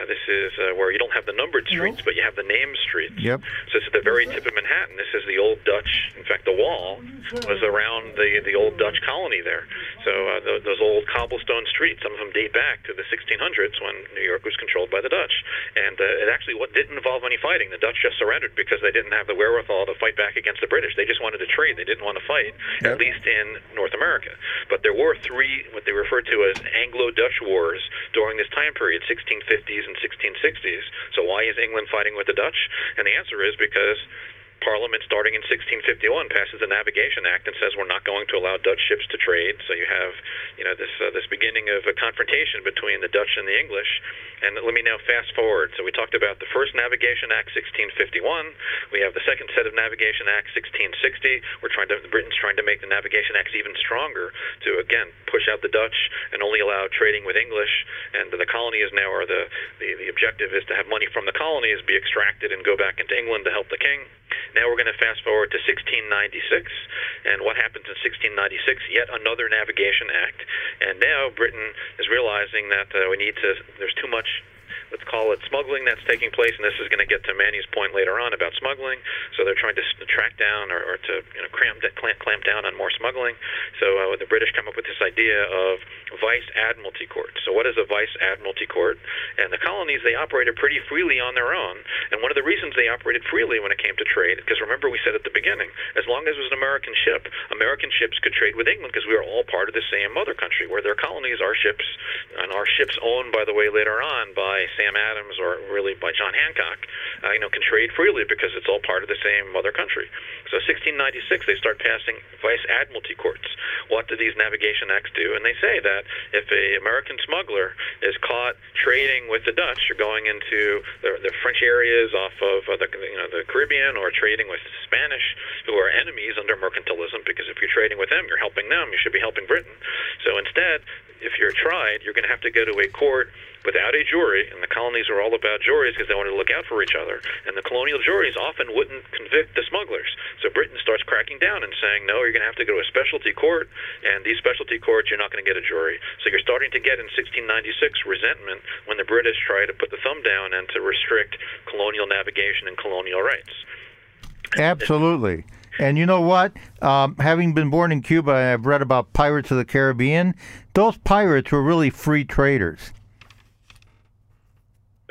uh, this is uh, where you don't have the numbered streets, but you have the named streets. Yep. So it's at the very tip of Manhattan. This is the old Dutch. In fact, the wall was around the the old Dutch colony there. So uh, th- those old cobblestone streets, some of them date back to the 1600s when New York was controlled by the Dutch. And uh, it actually what didn't involve any fighting. The Dutch just surrendered because they didn't have the wherewithal to fight back against the British. They just wanted to trade. They didn't want to fight, at least in North America. But there were three what they referred to as Anglo-Dutch wars during this time period, 1650s and 1660s. So why is England fighting with the Dutch? And the answer is because Parliament, starting in 1651, passes the Navigation Act and says we're not going to allow Dutch ships to trade. So you have, you know, this uh, this beginning of a confrontation between the Dutch and the English. And let me now fast forward. So we talked about the first Navigation Act, 1651. We have the second set of Navigation Acts, 1660. We're trying to Britain's trying to make the Navigation Acts even stronger to again push out the Dutch and only allow trading with English. And the colonies now are the the, the objective is to have money from the colonies be extracted and go back into England to help the king. Now we're going to fast forward to 1696, and what happens in 1696? Yet another navigation act, and now Britain is realizing that uh, we need to. There's too much let's call it smuggling that's taking place, and this is going to get to Manny's point later on about smuggling. So they're trying to track down or, or to you know, clamp, clamp, clamp down on more smuggling. So uh, the British come up with this idea of vice admiralty court. So what is a vice admiralty court? And the colonies they operated pretty freely on their own. And one of the reasons they operated freely when it came to trade, because remember we said at the beginning, as long as it was an American ship, American ships could trade with England because we were all part of the same mother country, where their colonies are ships, and our ships owned, by the way, later on by Sam Adams or really by John Hancock, uh, you know, can trade freely because it's all part of the same mother country. So 1696, they start passing vice admiralty courts. What do these navigation acts do? And they say that if a American smuggler is caught trading with the Dutch or going into the, the French areas off of uh, the you know the Caribbean or trading with Spanish, who are enemies under mercantilism, because if you're trading with them, you're helping them. You should be helping Britain. So instead, if you're tried, you're going to have to go to a court without a jury, and the colonies were all about juries because they wanted to look out for each other. And the colonial juries often wouldn't convict the smugglers. So Britain starts cracking down and saying, no, you're going to have to go to a specialty court, and these specialty courts, you're not going to get a jury. So you're starting to get in 1696 resentment when the British try to put the thumb down and to restrict colonial navigation and colonial rights. Absolutely. And you know what? Um, having been born in Cuba, I've read about Pirates of the Caribbean. Those pirates were really free traders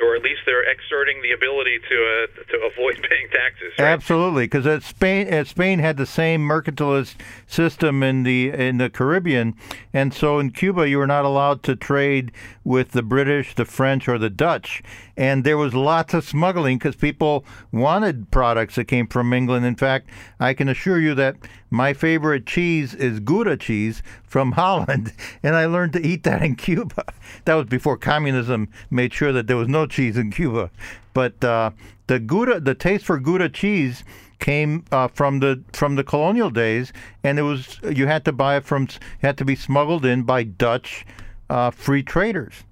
or at least they're exerting the ability to uh, to avoid <laughs> paying taxes. Right? Absolutely, because Spain Spain had the same mercantilist system in the in the Caribbean, and so in Cuba you were not allowed to trade with the British, the French, or the Dutch, and there was lots of smuggling because people wanted products that came from England. In fact, I can assure you that my favorite cheese is Gouda cheese from Holland, and I learned to eat that in Cuba. <laughs> That was before communism made sure that there was no cheese in Cuba. But uh, the Gouda, the taste for Gouda cheese came uh, from the from the colonial days, and it was you had to buy it from had to be smuggled in by Dutch uh, free traders.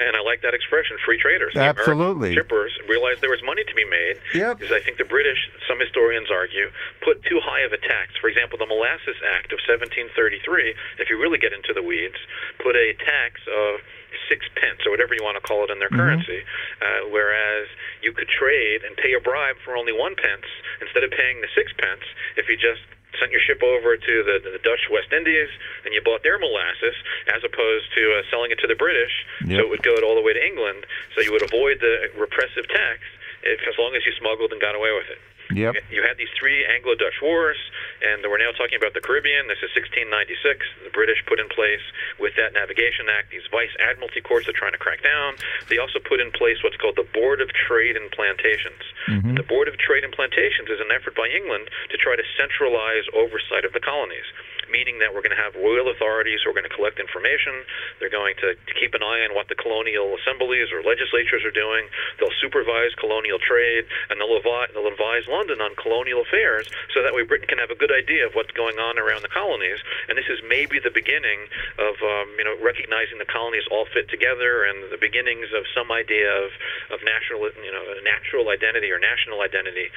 And I like that expression, free traders. The Absolutely. shippers realized there was money to be made. Yep. Because I think the British, some historians argue, put too high of a tax. For example, the Molasses Act of 1733, if you really get into the weeds, put a tax of six pence or whatever you want to call it in their mm-hmm. currency, uh, whereas you could trade and pay a bribe for only one pence instead of paying the six pence if you just sent your ship over to the, the Dutch West Indies and you bought their molasses as opposed to uh, selling it to the British, yep. so it would go all the way to England. So you would avoid the repressive tax if, as long as you smuggled and got away with it. Yep. You had these three Anglo-Dutch wars, and we're now talking about the Caribbean. This is 1696. The British put in place, with that Navigation Act, these vice admiralty courts are trying to crack down. They also put in place what's called the Board of Trade and Plantations. Mm-hmm. The Board of Trade and Plantations is an effort by England to try to centralize oversight of the colonies. Meaning that we're going to have royal authorities who are going to collect information. They're going to keep an eye on what the colonial assemblies or legislatures are doing. They'll supervise colonial trade, and they'll advise, they'll advise London on colonial affairs so that way Britain can have a good idea of what's going on around the colonies. And this is maybe the beginning of um, you know recognizing the colonies all fit together and the beginnings of some idea of, of national you know natural identity or national identity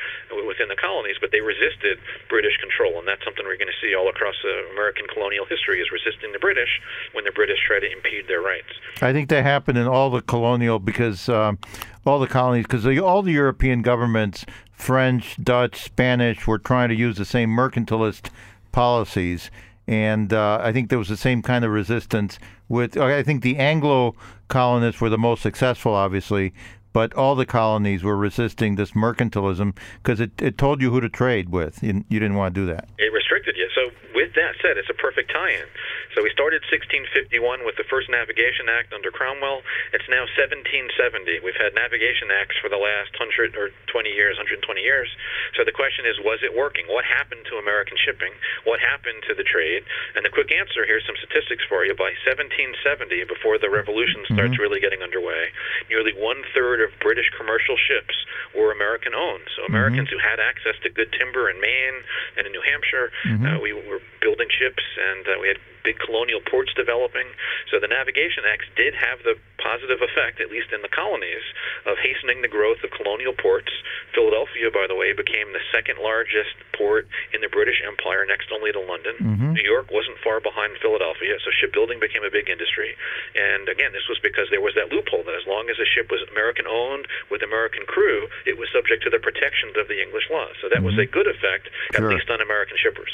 within the colonies. But they resisted British control, and that's something we're going to see all across uh, American colonial history is resisting the British when the British try to impede their rights. I think that happened in all the colonial because um, all the colonies because all the European governments, French, Dutch, Spanish, were trying to use the same mercantilist policies. And uh, I think there was the same kind of resistance with. I think the Anglo colonists were the most successful, obviously, but all the colonies were resisting this mercantilism because it, it told you who to trade with. You, you didn't want to do that. It restricted you. So, with that said, it's a perfect tie in. So we started 1651 with the first Navigation Act under Cromwell. It's now 1770. We've had navigation acts for the last 100 or 20 years, 120 years. So the question is, was it working? What happened to American shipping? What happened to the trade? And the quick answer here's some statistics for you. By 1770, before the revolution starts mm-hmm. really getting underway, nearly one third of British commercial ships were American owned. So Americans mm-hmm. who had access to good timber in Maine and in New Hampshire, mm-hmm. uh, we were building ships and uh, we had big colonial ports developing. So the Navigation Acts did have the positive effect, at least in the colonies, of hastening the growth of colonial ports. Philadelphia, by the way, became the second largest port in the British Empire, next only to London. Mm-hmm. New York wasn't far behind Philadelphia, so shipbuilding became a big industry. And again, this was because there was that loophole that as long as a ship was American owned with American crew, it was subject to the protections of the English law. So that mm-hmm. was a good effect, sure. at least on American shippers.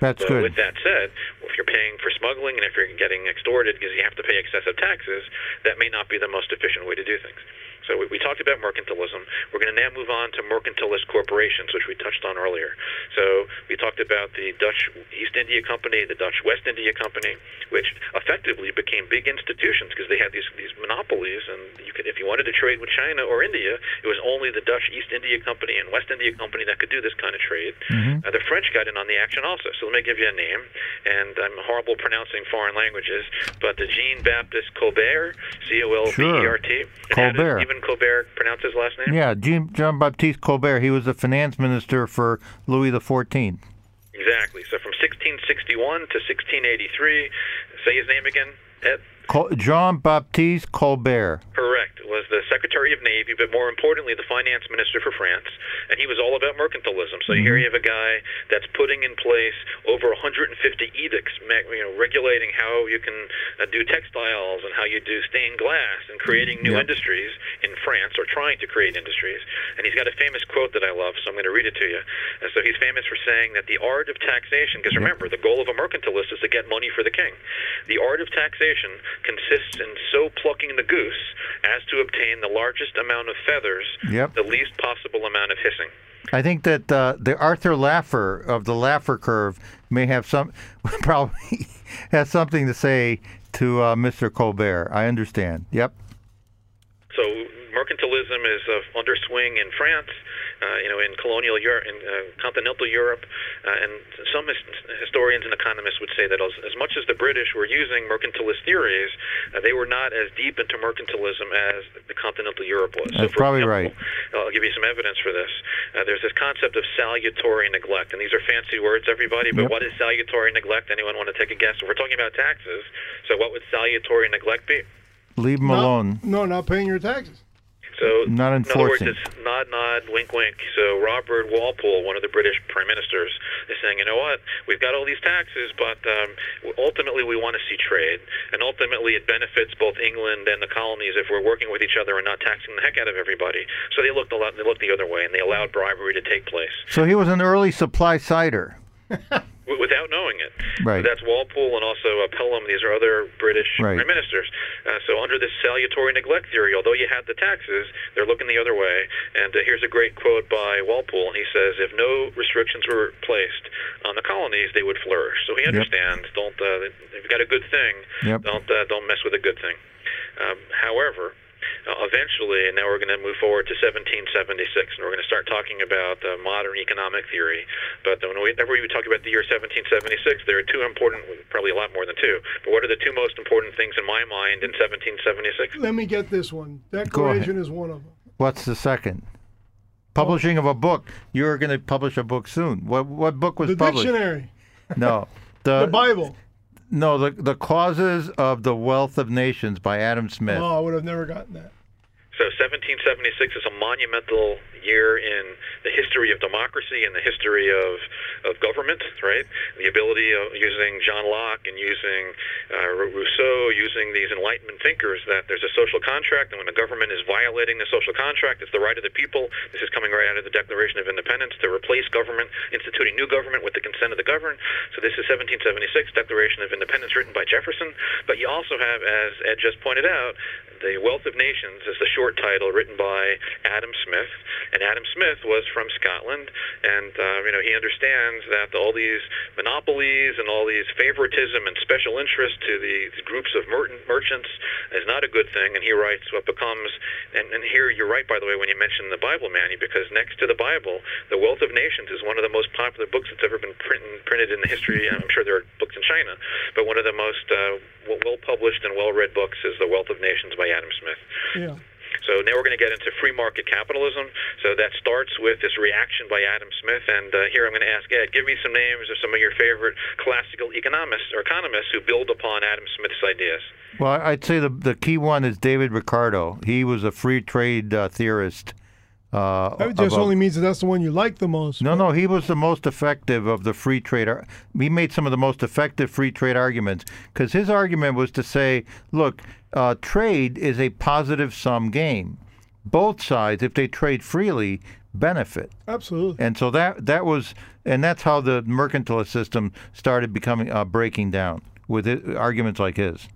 That's but good. With that said, if you're paying for smuggling and if you're getting extorted because you have to pay excessive taxes, that may not be the most efficient way to do things. So we, we talked about mercantilism. We're going to now move on to mercantilist corporations, which we touched on earlier. So we talked about the Dutch East India Company, the Dutch West India Company, which effectively became big institutions because they had these these monopolies, and you could, if you wanted to trade with China or India, it was only the Dutch East India Company and West India Company that could do this kind of trade. Mm-hmm. Uh, the French got in on the action also. So let me give you a name, and I'm horrible pronouncing foreign languages, but the Jean Baptiste Colbert, C O L B E R T, Colbert. Even Colbert pronounce his last name? Yeah, Jean, Jean Baptiste Colbert. He was the finance minister for Louis XIV. Exactly. So from 1661 to 1683, say his name again, Ed. Jean Baptiste Colbert. Correct. Was the Secretary of Navy, but more importantly, the Finance Minister for France, and he was all about mercantilism. So mm-hmm. here you have a guy that's putting in place over 150 edicts, you know, regulating how you can uh, do textiles and how you do stained glass, and creating new yep. industries in France, or trying to create industries. And he's got a famous quote that I love, so I'm going to read it to you. And so he's famous for saying that the art of taxation, because remember, the goal of a mercantilist is to get money for the king. The art of taxation consists in so plucking the goose as to obtain the largest amount of feathers, yep. the least possible amount of hissing. I think that uh, the Arthur Laffer of the Laffer curve may have some, <laughs> probably has something to say to uh, Mr. Colbert. I understand. Yep. So mercantilism is uh, under swing in France uh, you know, in colonial Europe, in uh, continental Europe, uh, and some his- historians and economists would say that as, as much as the British were using mercantilist theories, uh, they were not as deep into mercantilism as the continental Europe was. That's so probably example, right. I'll give you some evidence for this. Uh, there's this concept of salutary neglect, and these are fancy words, everybody. But yep. what is salutary neglect? Anyone want to take a guess? We're talking about taxes, so what would salutary neglect be? Leave them alone. No, not paying your taxes. So, not enforcing. in other words, it's nod, nod, wink, wink. So, Robert Walpole, one of the British prime ministers, is saying, you know what? We've got all these taxes, but um, ultimately we want to see trade, and ultimately it benefits both England and the colonies if we're working with each other and not taxing the heck out of everybody. So they looked a lot. They looked the other way, and they allowed bribery to take place. So he was an early supply sider. <laughs> without knowing it. Right. That's Walpole and also uh, Pelham. These are other British right. prime ministers. Uh, so under this salutary neglect theory, although you had the taxes, they're looking the other way. And uh, here's a great quote by Walpole. and He says, "If no restrictions were placed on the colonies, they would flourish." So he understands. Yep. Don't uh, if you've got a good thing, yep. don't uh, don't mess with a good thing. Um, however, eventually, and now we're going to move forward to 1776, and we're going to start talking about uh, modern economic theory. But whenever we talk about the year 1776, there are two important, probably a lot more than two, but what are the two most important things in my mind in 1776? Let me get this one. Declaration is one of them. What's the second? Publishing of a book. You're going to publish a book soon. What what book was The published? dictionary, No. <laughs> the Bible. No, the the causes of the wealth of nations by Adam Smith. Oh, I would have never gotten that. So 1776 is a monumental year in the history of democracy and the history of, of government, right? The ability of using John Locke and using uh, Rousseau, using these Enlightenment thinkers, that there's a social contract, and when the government is violating the social contract, it's the right of the people. This is coming right out of the Declaration of Independence to replace government, instituting new government with the consent of the governed. So this is 1776, Declaration of Independence, written by Jefferson. But you also have, as Ed just pointed out, the Wealth of Nations is the short title written by Adam Smith, and Adam Smith was from Scotland, and uh, you know he understands that all these monopolies and all these favoritism and special interest to these groups of mer- merchants is not a good thing, and he writes what becomes. And, and here you're right, by the way, when you mention the Bible, Manny, because next to the Bible, the Wealth of Nations is one of the most popular books that's ever been print, printed in the history. And I'm sure there are books in China, but one of the most uh, well published and well read books is The Wealth of Nations by Adam Smith. Yeah. So now we're going to get into free market capitalism. So that starts with this reaction by Adam Smith. And uh, here I'm going to ask Ed, give me some names of some of your favorite classical economists or economists who build upon Adam Smith's ideas. Well, I'd say the the key one is David Ricardo. He was a free trade uh, theorist. Uh, That just about- only means that that's the one you like the most. No, no, he was the most effective of the free trade. ar- He made some of the most effective free trade arguments because his argument was to say, look, uh, trade is a positive sum game. Both sides, if they trade freely, benefit. Absolutely. And so that that was, and that's how the mercantilist system started becoming uh, breaking down with it, arguments like his.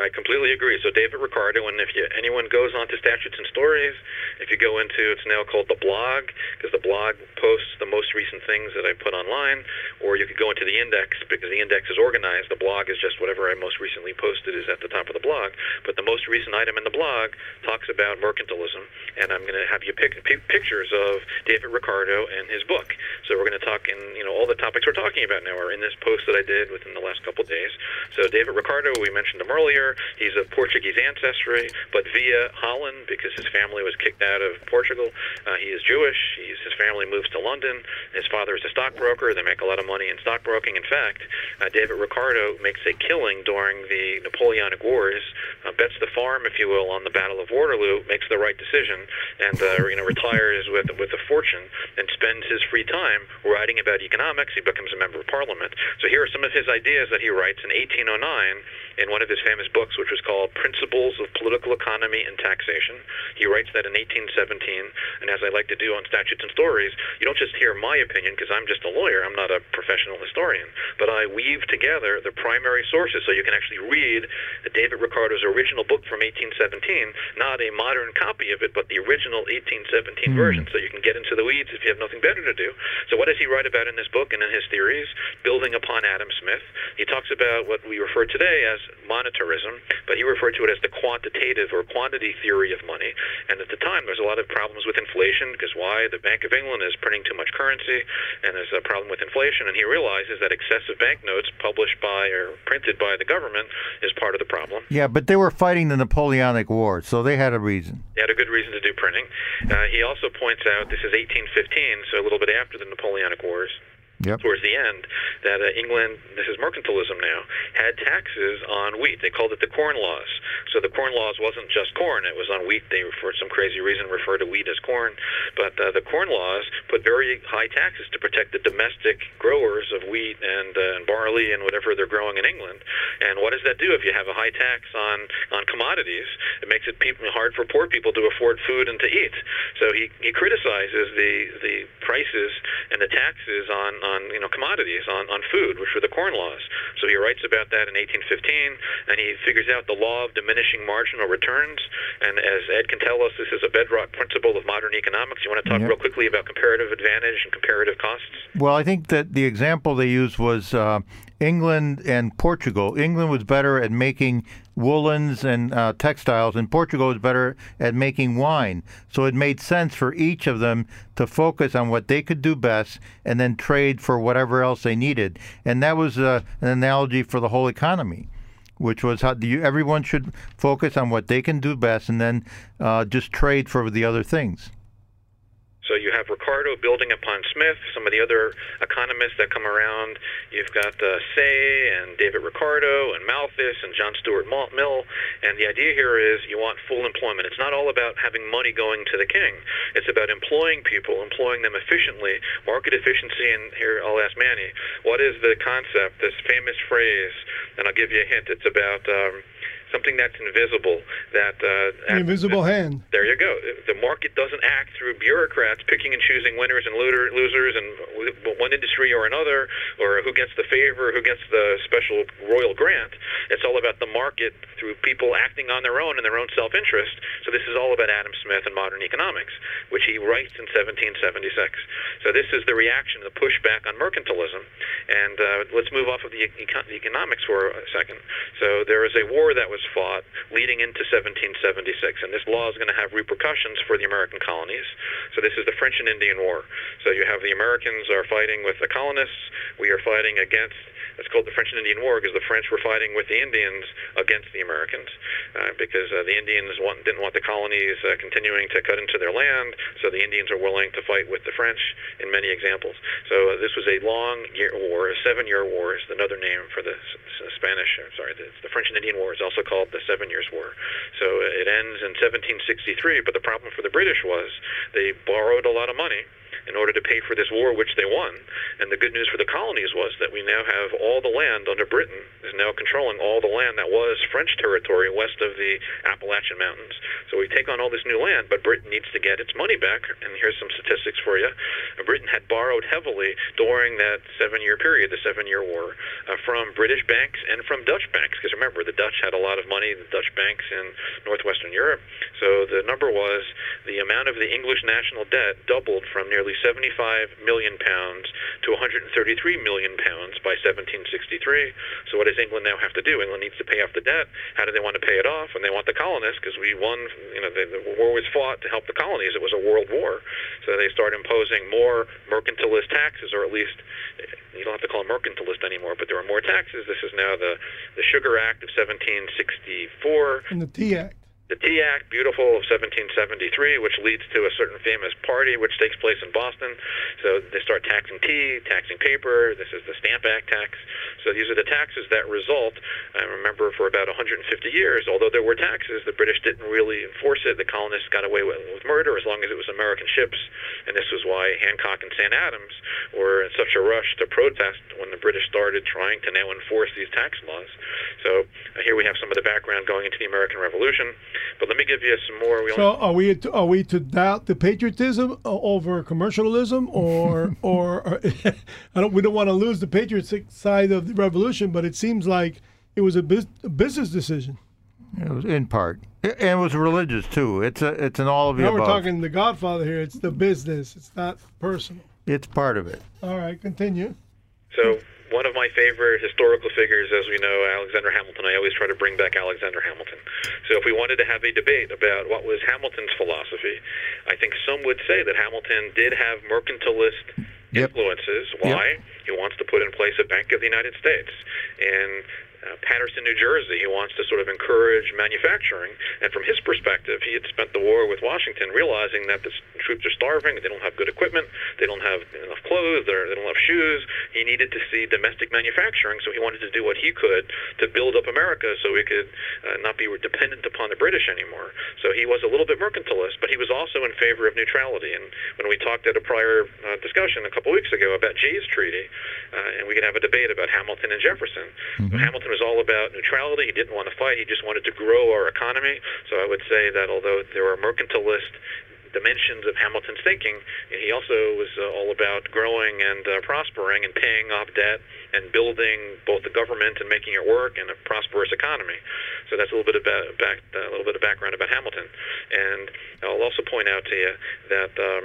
I completely agree. So David Ricardo, and if you, anyone goes on to Statutes and Stories, if you go into it's now called the blog because the blog posts the most recent things that I put online, or you could go into the index because the index is organized. The blog is just whatever I most recently posted is at the top of the blog. But the most recent item in the blog talks about mercantilism, and I'm going to have you pick, pictures of David Ricardo and his book. So we're going to talk in you know all the topics we're talking about now are in this post that I did within the last couple of days. So David Ricardo, we mentioned him earlier. He's of Portuguese ancestry, but via Holland because his family was kicked out of Portugal. Uh, he is Jewish. He's, his family moves to London. His father is a stockbroker. They make a lot of money in stockbroking. In fact, uh, David Ricardo makes a killing during the Napoleonic Wars, uh, bets the farm, if you will, on the Battle of Waterloo, makes the right decision, and uh, you know retires with with a fortune and spends his free time writing about economics. He becomes a member of Parliament. So here are some of his ideas that he writes in 1809 in one of his famous books, which was called Principles of Political Economy and Taxation. He writes that in 1817, and as I like to do on Statutes and Stories, you don't just hear my opinion because I'm just a lawyer. I'm not a professional historian, but I weave together the primary sources so you can actually read David Ricardo's original book from 1817, not a modern copy of it, but the original 1817 hmm. version, so you can get into the weeds if you have nothing better to do. So what does he write about in this book and in his theories? Building upon Adam Smith. He talks about what we refer to today as monetarism, but he referred to it as the quantitative or quantity theory of money. And at the time, there's a lot of problems with inflation because why? The Bank of England is printing too much currency, and there's a problem with inflation. And he realizes that excessive banknotes published by or printed by the government is part of the problem. Yeah, but they were fighting the Napoleonic War, so they had a reason. They had a good reason to do printing. Uh, he also points out this is 1815, so a little bit after the Napoleonic Wars. Yep. towards the end that uh, England, this is mercantilism now, had taxes on wheat. They called it the Corn Laws. So the Corn Laws wasn't just corn; it was on wheat. They, for some crazy reason, refer to wheat as corn. But uh, the Corn Laws put very high taxes to protect the domestic growers of wheat and, uh, and barley and whatever they're growing in England. And what does that do if you have a high tax on on commodities? It makes it hard for poor people to afford food and to eat. So he, he criticizes the the prices and the taxes on on you know commodities on on food, which were the corn laws. So he writes about that in 1815, and he figures out the law of diminishing marginal returns. And as Ed can tell us, this is a bedrock principle of modern economics. You want to talk Yep. real quickly about comparative advantage and comparative costs? Well, I think that the example they used was uh, England and Portugal. England was better at making woolens and uh, textiles, and Portugal was better at making wine. So it made sense for each of them to focus on what they could do best and then trade for whatever else they needed. And that was uh, an analogy for the whole economy which was how you, everyone should focus on what they can do best and then uh, just trade for the other things. So you have Ricardo building upon Smith, some of the other economists that come around. You've got uh, Say and David Ricardo and Malthus and John Stuart Mill. And the idea here is you want full employment. It's not all about having money going to the king. It's about employing people, employing them efficiently, market efficiency. And here I'll ask Manny, what is the concept, this famous phrase? And I'll give you a hint. It's about um, something that's invisible. That uh, invisible hand. There you go. The market doesn't act through bureaucrats picking and choosing winners and losers and one industry or another, or who gets the favor, who gets the special royal grant. It's all about the market through people acting on their own in their own self-interest. So this is all about Adam Smith and modern economics, which he writes in 1776. So this is the reaction, the pushback on mercantilism. And uh, let's move off of the, econ- the economics for a second. So there is a war that was fought leading into 1776, and this law is going to have repercussions for the American colonies. So this is the French and Indian War. So you have the Americans are fighting with the colonists. We are fighting against it's called the French and Indian War because the French were fighting with the Indians against the Americans uh, because uh, the Indians want, didn't want the colonies uh, continuing to cut into their land, so the Indians are willing to fight with the French in many examples. So uh, this was a long year war, a seven-year war is another name for the, Spanish. I'm sorry, the, the French and Indian War is also called the Seven Years' War. So uh, it ends in 1763, but the problem for the British was they borrowed a lot of money in order to pay for this war, which they won. And the good news for the colonies was that we now have all the land under Britain is now controlling all the land that was French territory west of the Appalachian Mountains. So we take on all this new land, but Britain needs to get its money back. And here's some statistics for you. Britain had borrowed heavily during that seven-year period, the Seven-Year War, uh, from British banks and from Dutch banks. Because remember, the Dutch had a lot of money, the Dutch banks in northwestern Europe. So the number was the amount of the English national debt doubled from nearly nearly 75 million pounds to 133 million pounds by 1763. So what does England now have to do? England needs to pay off the debt. How do they want to pay it off? And they want the colonists because we won. You know, the, the war was fought to help the colonies. It was a world war. So they start imposing more mercantilist taxes, or at least you don't have to call them mercantilist anymore, but there are more taxes. This is now the the Sugar Act of 1764 and the Tea Act the Tea Act, beautiful, of 1773, which leads to a certain famous party which takes place in Boston. So they start taxing tea, taxing paper. This is the Stamp Act tax. So these are the taxes that result. I remember for about 150 years, although there were taxes, the British didn't really enforce it. The colonists got away with, with murder as long as it was American ships. And this was why Hancock and Sam Adams were in such a rush to protest when the British started trying to now enforce these tax laws. So uh, here we have some of the background going into the American Revolution. But let me give you some more. We so are we to, are we to doubt the patriotism uh, over commercialism, or <laughs> or, or uh, <laughs> I don't we don't want to lose the patriotic side of the revolution, but it seems like it was a, bus- a business decision. It was in part, and it was religious too. It's a it's an all of the now above. we're talking the Godfather here. It's the business. It's not personal. It's part of it. All right, continue. So one of my favorite historical figures, as we know, Alexander Hamilton. I always try to bring back Alexander Hamilton. So if we wanted to have a debate about what was Hamilton's philosophy, I think some would say that Hamilton did have mercantilist yep. influences. Why? Yep. He wants to put in place a Bank of the United States. And uh, Paterson, New Jersey. He wants to sort of encourage manufacturing. And from his perspective, he had spent the war with Washington realizing that the troops are starving, they don't have good equipment, they don't have enough clothes, they don't have shoes. He needed to see domestic manufacturing, so he wanted to do what he could to build up America so we could uh, not be dependent upon the British anymore. So he was a little bit mercantilist, but he was also in favor of neutrality. And when we talked at a prior uh, discussion a couple weeks ago about Jay's Treaty, uh, and we could have a debate about Hamilton and Jefferson. Mm-hmm. Hamilton was all about neutrality. He didn't want to fight. He just wanted to grow our economy. So I would say that although there were mercantilist dimensions of Hamilton's thinking, he also was uh, all about growing and uh, prospering and paying off debt and building both the government and making it work and a prosperous economy. So that's a little bit of back, a little bit of background about Hamilton. And I'll also point out to you that um,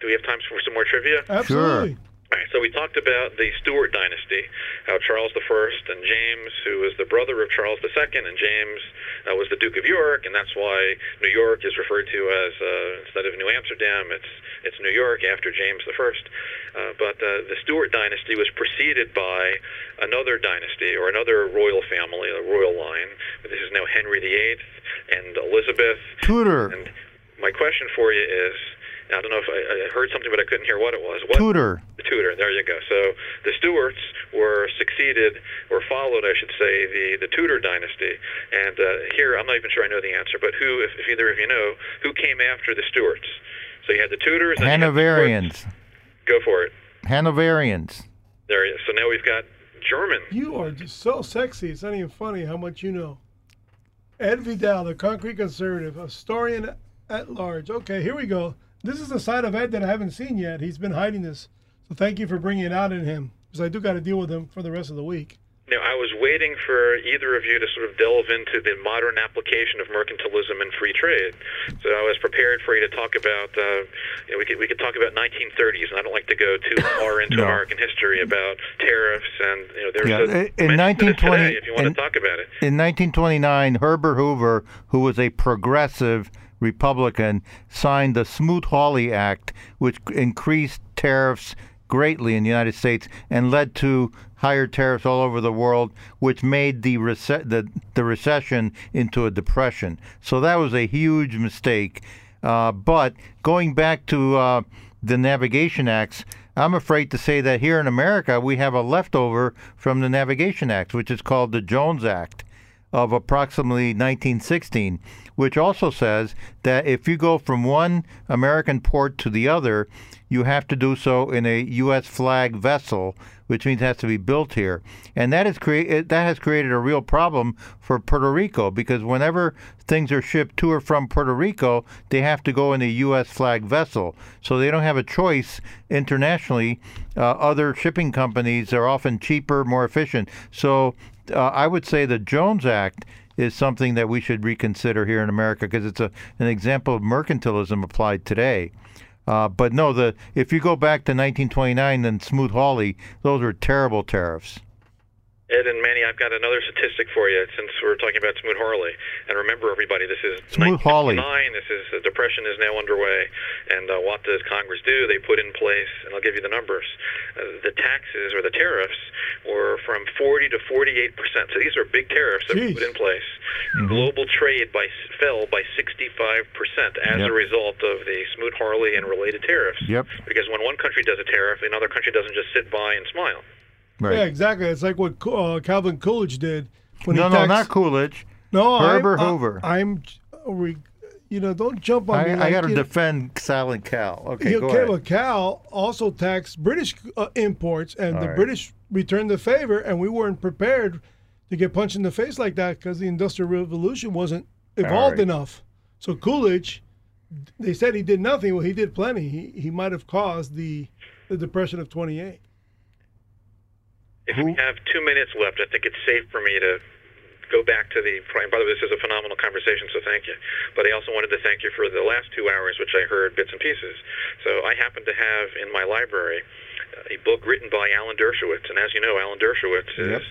do we have time for some more trivia? Absolutely. Sure. All right, So we talked about the Stuart dynasty, how Charles I and James, who was the brother of Charles II, and James uh, was the Duke of York, and that's why New York is referred to as uh, instead of New Amsterdam, it's it's New York after James I. Uh, but uh, the Stuart dynasty was preceded by another dynasty or another royal family, a royal line. This is now Henry VIII and Elizabeth. Tudor. And my question for you is I don't know if I, I heard something, but I couldn't hear what it was. What, Tudor. The Tudor. There you go. So the Stuarts were succeeded, or followed, I should say, the the Tudor dynasty. And uh, here, I'm not even sure I know the answer, but who, if, if either of you know, who came after the Stuarts? So you had the Tudors. and you had the Hanoverians. Go for it. Hanoverians. There. you- go. So now we've got German. You are just so sexy. It's not even funny how much you know. Ed Vidal, the concrete conservative, historian at large. Okay, here we go. This is the side of Ed that I haven't seen yet. He's been hiding this. So thank you for bringing it out in him because I do got to deal with him for the rest of the week. Now, I was waiting for either of you to sort of delve into the modern application of mercantilism and free trade. So I was prepared for you to talk about. Uh, you know, we could we could talk about 1930s, and I don't like to go too <laughs> far into No. American history about tariffs and you know there's Yeah, a in mention 1920 today if you want in- to talk about it. In 1929, Herbert Hoover, who was a progressive Republican, signed the Smoot-Hawley Act, which increased tariffs greatly in the United States and led to higher tariffs all over the world, which made the, rece- the, the recession into a depression. So that was a huge mistake. Uh, but going back to uh, the Navigation Acts, I'm afraid to say that here in America we have a leftover from the Navigation Act, which is called the Jones Act of approximately 1916, which also says that if you go from one American port to the other, you have to do so in a U.S. flag vessel, which means it has to be built here, and that is create that has created a real problem for Puerto Rico because whenever things are shipped to or from Puerto Rico, they have to go in a U.S. flag vessel, so they don't have a choice internationally. Uh, other shipping companies are often cheaper, more efficient. So uh, I would say the Jones Act is something that we should reconsider here in America because it's a, an example of mercantilism applied today. Uh, but no, the if you go back to 1929 and Smoot Hawley, those were terrible tariffs. Ed and Manny, I've got another statistic for you since we're talking about Smoot Hawley. And remember, everybody, this is Smoot-Hawley. This is the depression is now underway. And uh, what does Congress do? They put in place, and I'll give you the numbers. Uh, the taxes or the tariffs were from 40 to 48 percent. So these are big tariffs that were put in place. Global trade by fell by 65 percent as Yep. a result of the Smoot Hawley and related tariffs. Yep. Because when one country does a tariff, another country doesn't just sit by and smile. Right. Yeah, exactly. It's like what uh, Calvin Coolidge did when no, he no, not Coolidge. no Herbert I'm, Hoover. I'm, re- you know, don't jump on me. I, like, I got to defend Silent Cal. Okay, go okay, ahead. but Cal also taxed British uh, imports, and All the right. British returned the favor, and we weren't prepared to get punched in the face like that because the Industrial Revolution wasn't evolved right. enough. So Coolidge, they said he did nothing. Well, he did plenty. He he might have caused the the Depression of '28. If we mm-hmm. have two minutes left, I think it's safe for me to go back to the. and By the way, this is a phenomenal conversation, so thank you. But I also wanted to thank you for the last two hours, which I heard bits and pieces. So I happen to have in my library a book written by Alan Dershowitz, and as you know, Alan Dershowitz is Yep.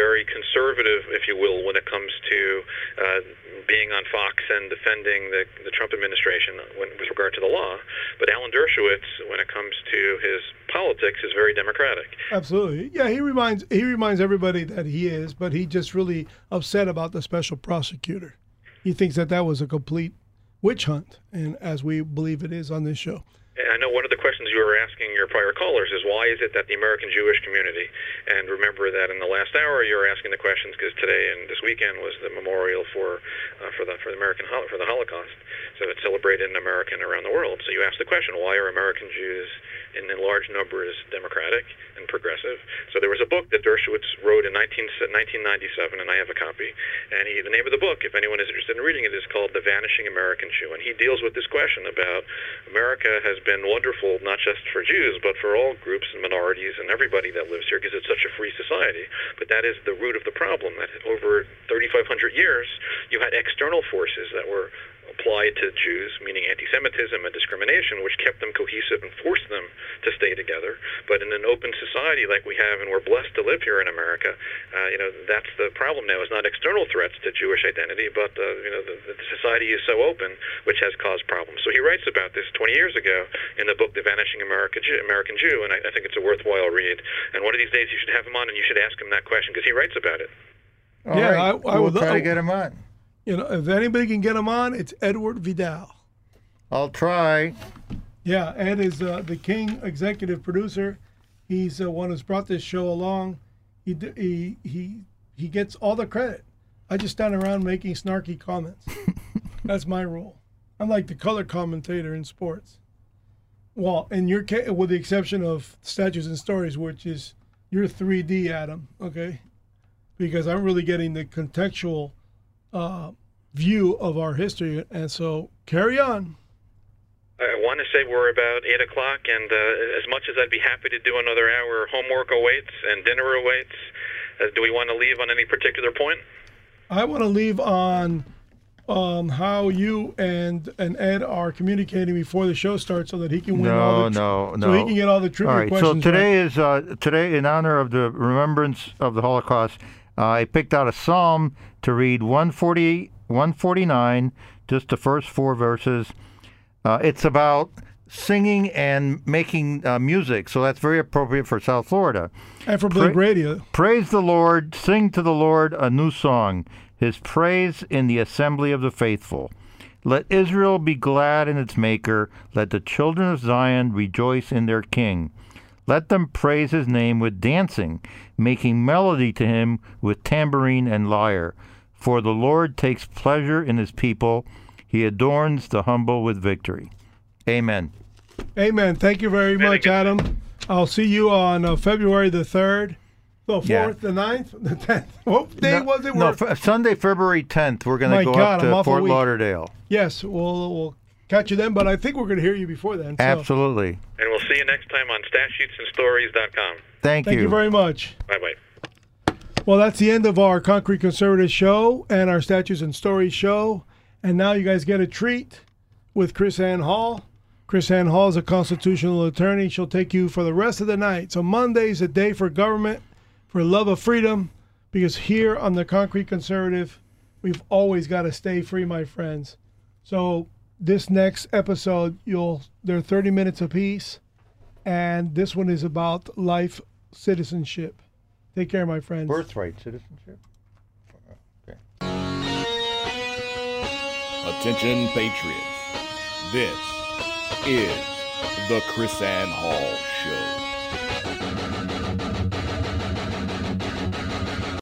Very conservative, if you will, when it comes to uh, being on Fox and defending the, the Trump administration when, with regard to the law. But Alan Dershowitz, when it comes to his politics, is very democratic. Absolutely, yeah. He reminds he reminds everybody that he is, but he just really upset about the special prosecutor. He thinks that that was a complete witch hunt, and as we believe it is on this show. And I know one of the questions you were asking your prior callers is why is it that the American Jewish community, and remember that in the last hour you were asking the questions because today and this weekend was the memorial for uh, for the for the American for the Holocaust, so it's celebrated in America and around the world. So you asked the question, why are American Jews in, in large numbers democratic and progressive? So there was a book that Dershowitz wrote in 19, 1997, and I have a copy. And he, the name of the book, if anyone is interested in reading it, is called The Vanishing American Jew, and he deals with this question about America has been wonderful not just for Jews, but for all groups and minorities and everybody that lives here because it's such a free society. But that is the root of the problem. That over 3,500 years, you had external forces that were applied to Jews, meaning anti-Semitism and discrimination, which kept them cohesive and forced them to stay together. But in an open society like we have, and we're blessed to live here in America, uh, you know, that's the problem now. Is not external threats to Jewish identity, but uh, you know, the, the society is so open, which has caused problems. So he writes about this 20 years ago in the book *The Vanishing America Jew, American Jew*, and I, I think it's a worthwhile read. And one of these days, you should have him on, and you should ask him that question because he writes about it. All Yeah, right, I- I we'll would- try I- to get him on. You know, if anybody can get him on, it's Edward Vidal. I'll try. Yeah, Ed is uh, the king executive producer. He's uh, one who's brought this show along. He he he he gets all the credit. I just stand around making snarky comments. <laughs> That's my role. I'm like the color commentator in sports. Well, in your case, with the exception of Statutes and Stories, which is your 3D, Adam. Okay, because I'm really getting the contextual uh, view of our history, and so carry on. I want to say we're about 8 o'clock, and uh, as much as I'd be happy to do another hour, homework awaits and dinner awaits. Uh, do we want to leave on any particular point? I want to leave on um, how you and and Ed are communicating before the show starts, so that he can win all No, the no, no. so he can get all the trivia All right. So questions. today is uh, today in honor of the remembrance of the Holocaust. Uh, I picked out a psalm to read 140, 149, just the first four verses. Uh, it's about singing and making uh, music, so that's very appropriate for South Florida. and for Blake Pra- Radio. Praise the Lord, sing to the Lord a new song, his praise in the assembly of the faithful. Let Israel be glad in its Maker, let the children of Zion rejoice in their King. Let them praise his name with dancing, making melody to him with tambourine and lyre. For the Lord takes pleasure in his people, he adorns the humble with victory. Amen. Amen. Thank you very much. Adam. I'll see you on uh, February the third, the fourth, Yeah. the ninth, the tenth. <laughs> What day no, was it? No, f- Sunday, February 10th, we're going to go God, up to off Fort. Lauderdale. yes, we'll we'll catch you then. But I think we're going to hear you before then. so Absolutely. And we'll see you next time on statutesandstories.com. Thank, Thank you Thank you very much. Bye bye. Well, that's the end of our Concrete Conservative show and our Statutes and Stories show. And now you guys get a treat with Chris Ann Hall. Chris Ann Hall is a constitutional attorney. She'll take you for the rest of the night. So Monday's a day for government, for love of freedom, because here on the Concrete Conservative, we've always got to stay free, my friends. So this next episode, you'll they're 30 minutes apiece, and this one is about life citizenship. Take care, my friends. Birthright citizenship. Attention, Patriots. This is the Chris Ann Hall Show.